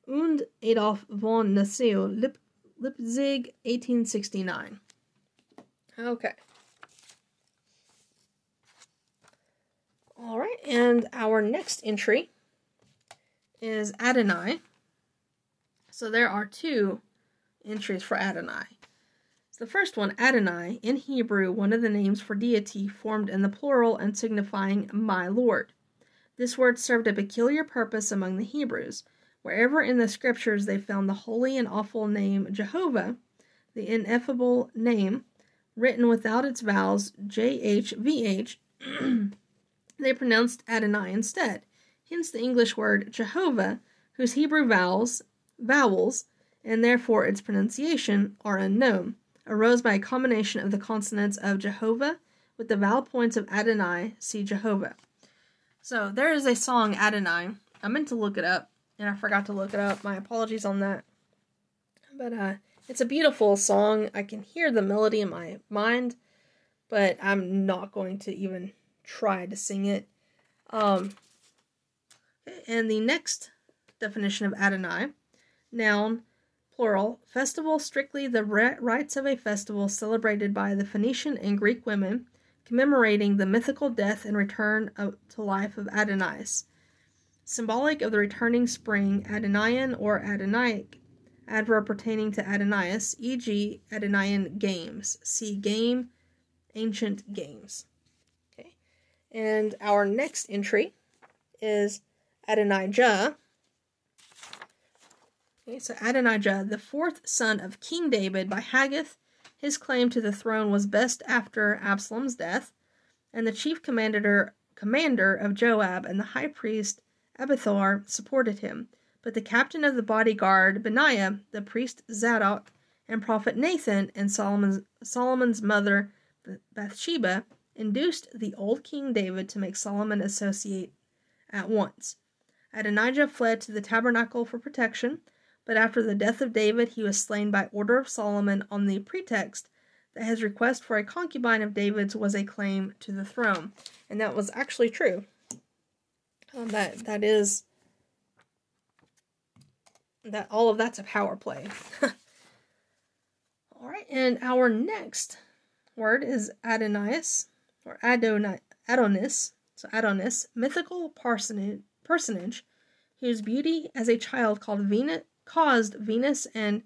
und Adolf von Nassau, Lip- Leipzig, 1869. Okay. All right, and our next entry is Adonai. So there are two entries for Adonai. The first one, Adonai, in Hebrew, one of the names for deity formed in the plural and signifying my Lord. This word served a peculiar purpose among the Hebrews. Wherever in the scriptures they found the holy and awful name Jehovah, the ineffable name, written without its vowels JHVH, <clears throat> they pronounced Adonai instead. Hence the English word Jehovah, whose Hebrew vowels, vowels, and therefore its pronunciation, are unknown arose by a combination of the consonants of Jehovah with the vowel points of Adonai, see Jehovah. So there is a song, Adonai. I meant to look it up, and I forgot to look it up. My apologies on that. But uh, it's a beautiful song. I can hear the melody in my mind, but I'm not going to even try to sing it. Um, and the next definition of Adonai, noun, plural, festival strictly the rites of a festival celebrated by the Phoenician and Greek women, commemorating the mythical death and return of, to life of Adonais. Symbolic of the returning spring, Adonian or Adonaic, adverb pertaining to Adonais, e.g., Adonian games. See game, ancient games. Okay. And our next entry is Adonijah, Okay, so Adonijah, the fourth son of King David by Haggith, his claim to the throne was best after Absalom's death, and the chief commander commander of Joab and the high priest Abiathar supported him. But the captain of the bodyguard Benaiah, the priest Zadok, and prophet Nathan, and Solomon's Solomon's mother Bathsheba induced the old King David to make Solomon associate at once. Adonijah fled to the tabernacle for protection, but after the death of David, he was slain by order of Solomon on the pretext that his request for a concubine of David's was a claim to the throne. And that was actually true. Um, that that is that all of that's a power play. <laughs> all right, and our next word is Adonias or Adonai, Adonis. So Adonis, mythical personage, personage whose beauty as a child called Venus caused Venus and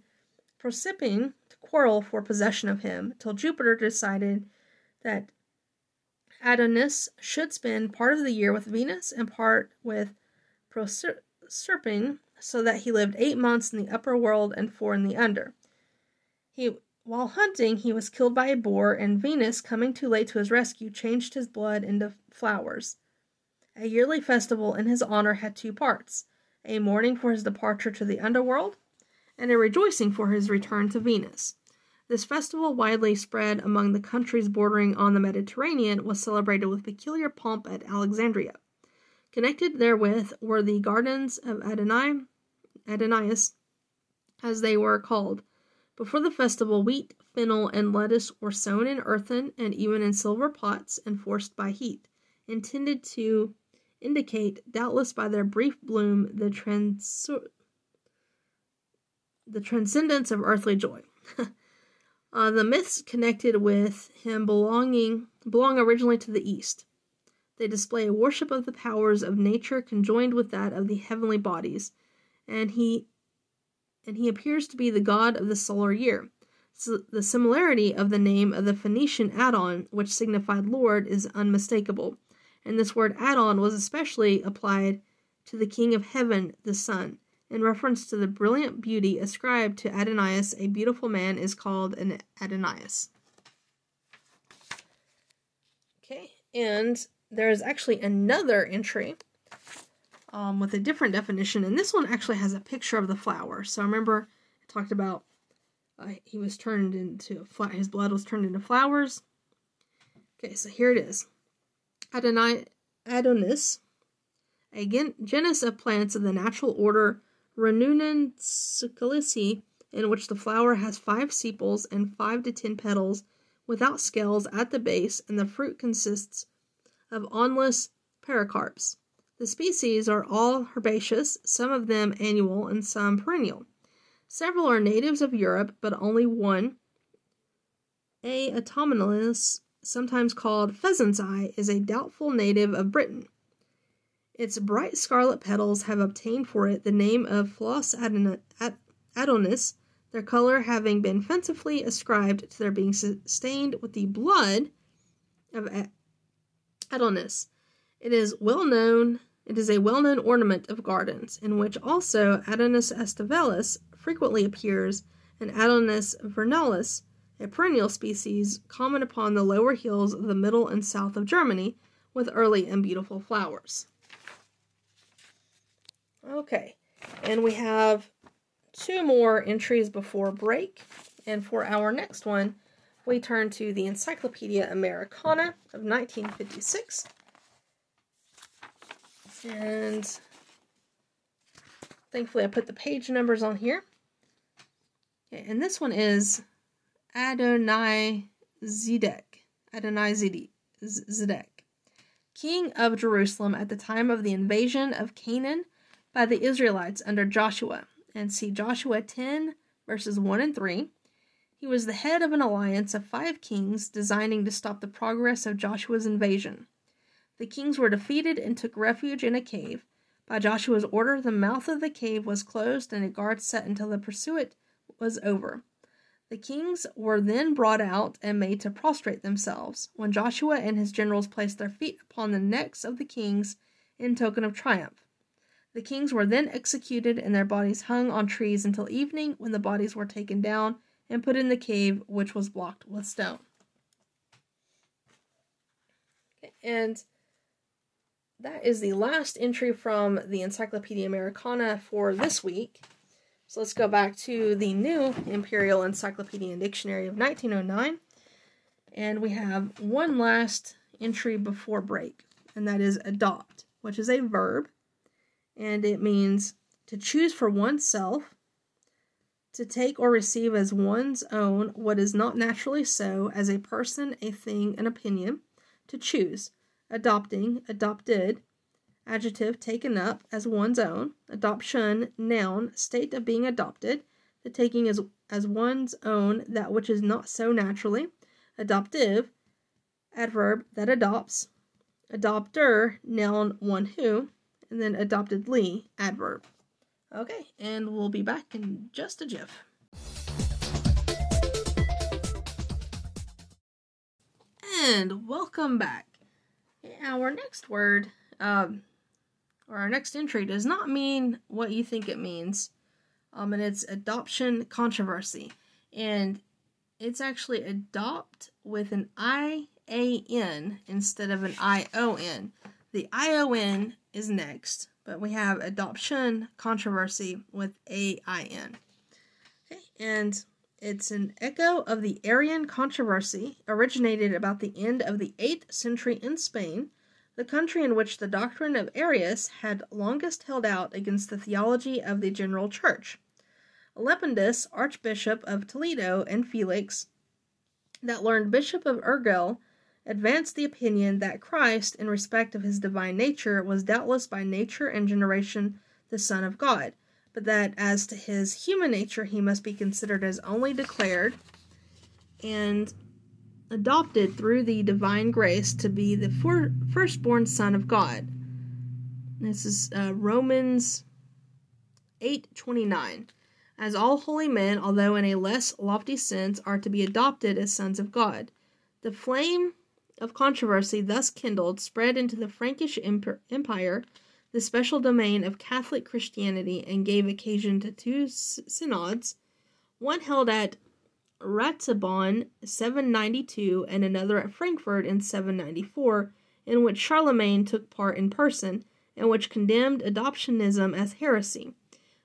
Proserpine to quarrel for possession of him, till Jupiter decided that Adonis should spend part of the year with Venus and part with Proserpine, so that he lived eight months in the upper world and four in the under. He, while hunting, he was killed by a boar, and Venus, coming too late to his rescue, changed his blood into flowers. A yearly festival in his honor had two parts a mourning for his departure to the underworld, and a rejoicing for his return to Venus. This festival, widely spread among the countries bordering on the Mediterranean, was celebrated with peculiar pomp at Alexandria. Connected therewith were the gardens of Adonai, Adonais, as they were called. Before the festival, wheat, fennel, and lettuce were sown in earthen and even in silver pots and forced by heat, intended to indicate, doubtless by their brief bloom, the trans- the transcendence of earthly joy. <laughs> uh, the myths connected with him belonging belong originally to the east. They display a worship of the powers of nature conjoined with that of the heavenly bodies, and he and he appears to be the god of the solar year. So the similarity of the name of the Phoenician Adon, which signified Lord, is unmistakable, and this word Adon was especially applied to the King of Heaven, the Sun. In reference to the brilliant beauty ascribed to Adonias, a beautiful man is called an Adonias. Okay, and there is actually another entry um, with a different definition, and this one actually has a picture of the flower. So I remember, I talked about uh, he was turned into his blood was turned into flowers. Okay, so here it is. Adonis, a genus of plants of the natural order Ranunculaceae, in which the flower has five sepals and five to ten petals without scales at the base, and the fruit consists of awnless pericarps. The species are all herbaceous, some of them annual and some perennial. Several are natives of Europe, but only one, A. autumnalis, sometimes called pheasant's eye, is a doubtful native of Britain. Its bright scarlet petals have obtained for it the name of Flos adonis, their color having been fancifully ascribed to their being stained with the blood of Adonis. It is well known. It is a well-known ornament of gardens, in which also Adonis aestivalis frequently appears, and Adonis vernalis, a perennial species common upon the lower hills of the middle and south of Germany, with early and beautiful flowers. Okay, and we have two more entries before break, and for our next one, we turn to the Encyclopedia Americana of 1956. And thankfully, I put the page numbers on here. Okay, and this one is Adonai Zedek. Adonai Zedek, king of Jerusalem at the time of the invasion of Canaan by the Israelites under Joshua. And see Joshua 10, verses 1 and 3. He was the head of an alliance of five kings designing to stop the progress of Joshua's invasion. The kings were defeated and took refuge in a cave. By Joshua's order, the mouth of the cave was closed and a guard set until the pursuit was over. The kings were then brought out and made to prostrate themselves, when Joshua and his generals placed their feet upon the necks of the kings in token of triumph. The kings were then executed and their bodies hung on trees until evening, when the bodies were taken down and put in the cave, which was blocked with stone. And that is the last entry from the Encyclopedia Americana for this week. So let's go back to the new Imperial Encyclopedia and Dictionary of 1909. And we have one last entry before break, and that is adopt, which is a verb, and it means to choose for oneself to take or receive as one's own what is not naturally so as a person, a thing, an opinion, to choose, adopting, adopted, adjective taken up as one's own, adoption, noun, state of being adopted, the taking as, as one's own that which is not so naturally, adoptive, adverb that adopts, adopter, noun, one who, and then adoptedly, adverb. Okay, and we'll be back in just a jiff. And welcome back. Our next word, um, or our next entry, does not mean what you think it means. Um, and it's adoption controversy. And it's actually adopt with an I A N instead of an I O N. The I O N is next, but we have adoption controversy with AIN. Okay, and it's an echo of the Arian controversy, originated about the end of the 8th century in Spain, the country in which the doctrine of Arius had longest held out against the theology of the general church. Elipandus, Archbishop of Toledo, and Felix, that learned Bishop of Urgel, advanced the opinion that Christ, in respect of his divine nature, was doubtless by nature and generation the Son of God, but that as to his human nature he must be considered as only declared and adopted through the divine grace to be the for- firstborn Son of God. This is uh, Romans 8:29. as all holy men, although in a less lofty sense, are to be adopted as sons of God. The flame of controversy thus kindled spread into the Frankish Empire, the special domain of Catholic Christianity, and gave occasion to two synods, one held at Ratisbon 792 and another at Frankfurt in 794, in which Charlemagne took part in person, and which condemned adoptionism as heresy.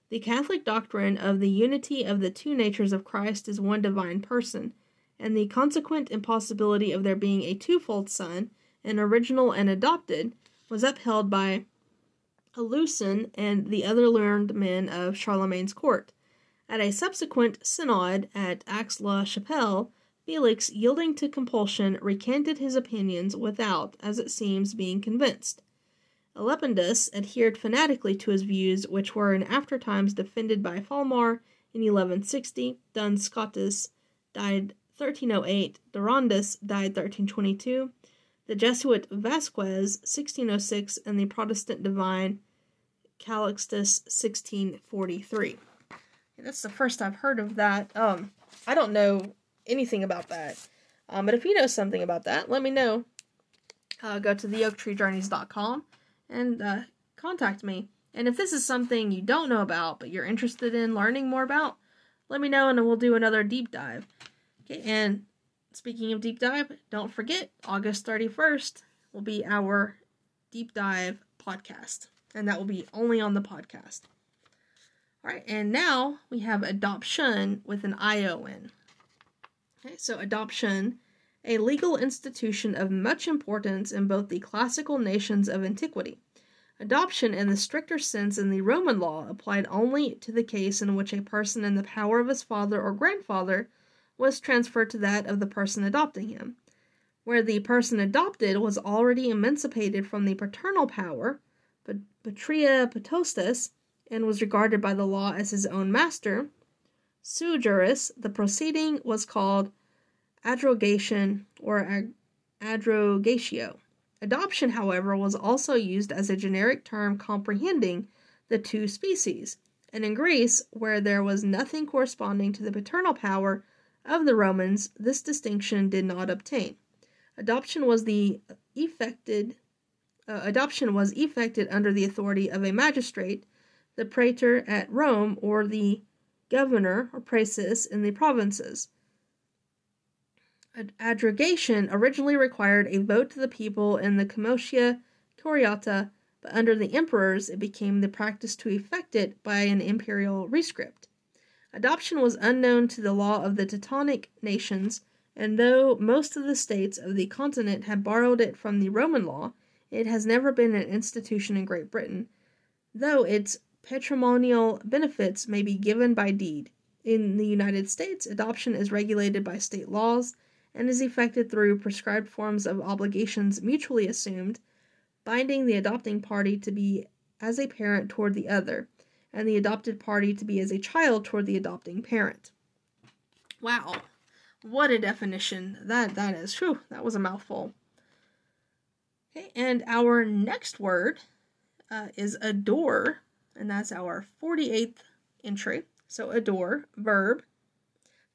The Catholic doctrine of the unity of the two natures of Christ as one divine person, and the consequent impossibility of there being a twofold Son, an original and adopted, was upheld by Alcuin and the other learned men of Charlemagne's court. At a subsequent synod at Aix-la-Chapelle, Felix, yielding to compulsion, recanted his opinions without, as it seems, being convinced. Elipandus adhered fanatically to his views, which were in after times defended by Folmar in 1160. Duns Scotus died 1308. Durandus died 1322. The Jesuit Vasquez 1606, and the Protestant divine Calixtus 1643. That's the first I've heard of that. Um, I don't know anything about that. Um, but if you know something about that, let me know. Uh, go to theoaktreejourneys.com and uh, contact me. And if this is something you don't know about, but you're interested in learning more about, let me know and we'll do another deep dive. Okay, and speaking of deep dive, don't forget August 31st will be our deep dive podcast, and that will be only on the podcast. Right, and now we have adoption with an ION. Okay, so adoption a legal institution of much importance in both the classical nations of antiquity. Adoption, in the stricter sense in the Roman law, applied only to the case in which a person in the power of his father or grandfather was transferred to that of the person adopting him. Where the person adopted was already emancipated from the paternal power, but patria potestas, and was regarded by the law as his own master, sui juris, the proceeding was called adrogation, or adrogatio. Adoption, however, was also used as a generic term comprehending the two species, and in Greece, where there was nothing corresponding to the paternal power of the Romans, this distinction did not obtain. Adoption was the effected uh, adoption was effected under the authority of a magistrate, the praetor at Rome, or the governor or praeses in the provinces. Adrogation originally required a vote to the people in the Comitia Curiata, but under the emperors it became the practice to effect it by an imperial rescript. Adoption was unknown to the law of the Teutonic nations, and though most of the states of the continent had borrowed it from the Roman law, it has never been an institution in Great Britain, though its patrimonial benefits may be given by deed. In the United States, adoption is regulated by state laws and is effected through prescribed forms of obligations mutually assumed, binding the adopting party to be as a parent toward the other, and the adopted party to be as a child toward the adopting parent. Wow, what a definition that that is. Whew, that was a mouthful. Okay, and our next word uh, is adore, and that's our 48th entry. So adore, verb,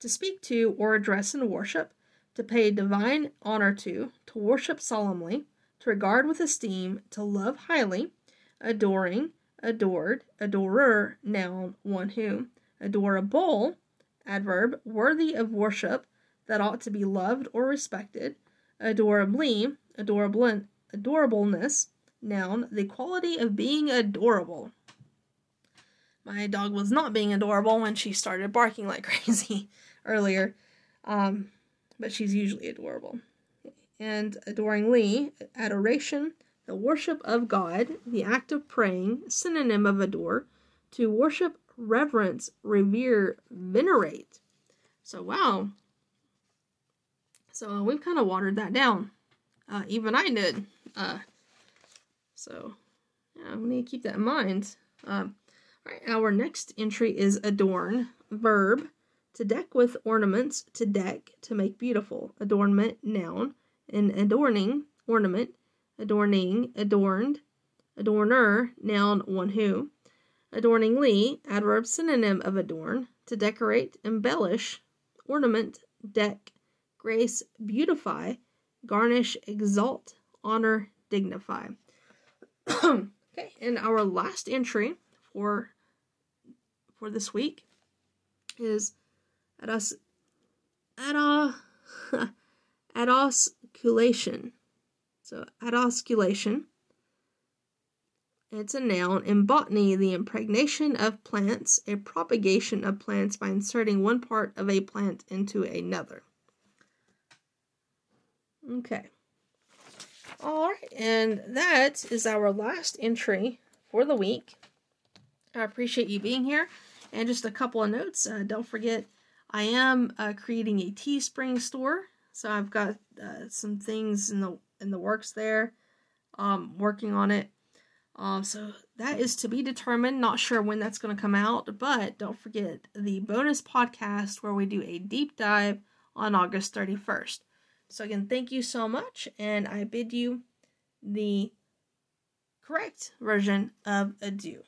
to speak to or address in worship, to pay divine honor to, to worship solemnly, to regard with esteem, to love highly, adoring, adored, adorer, noun, one who, adorable, adverb, worthy of worship, that ought to be loved or respected, adorably, adorable, adorableness, noun, the quality of being adorable. My dog was not being adorable when she started barking like <laughs> crazy earlier. Um, but she's usually adorable. And adoringly, adoration, the worship of God, the act of praying, synonym of adore, to worship, reverence, revere, venerate. So, wow. So, uh, we've kind of watered that down. Uh, even I did. Uh, so, yeah, we need to keep that in mind. Um, right, our next entry is adorn, verb, to deck with ornaments, to deck, to make beautiful. Adornment, noun. And adorning, ornament. Adorning, adorned. Adorner, noun, one who. Adorningly, adverb synonym of adorn, to decorate, embellish, ornament, deck, grace, beautify, garnish, exalt, honor, dignify. <coughs> okay, and our last entry for for this week is at us at a <laughs> adosculation. So adosculation. It's a noun. In botany, the impregnation of plants, a propagation of plants by inserting one part of a plant into another. Okay. All right, and that is our last entry for the week. I appreciate you being here. And just a couple of notes. Uh, don't forget, I am uh, creating a Teespring store, so I've got uh, some things in the in the works there. Um, working on it. Um, so that is to be determined. Not sure when that's going to come out, but don't forget the bonus podcast where we do a deep dive on August 31st. So again, thank you so much, and I bid you the correct version of adieu.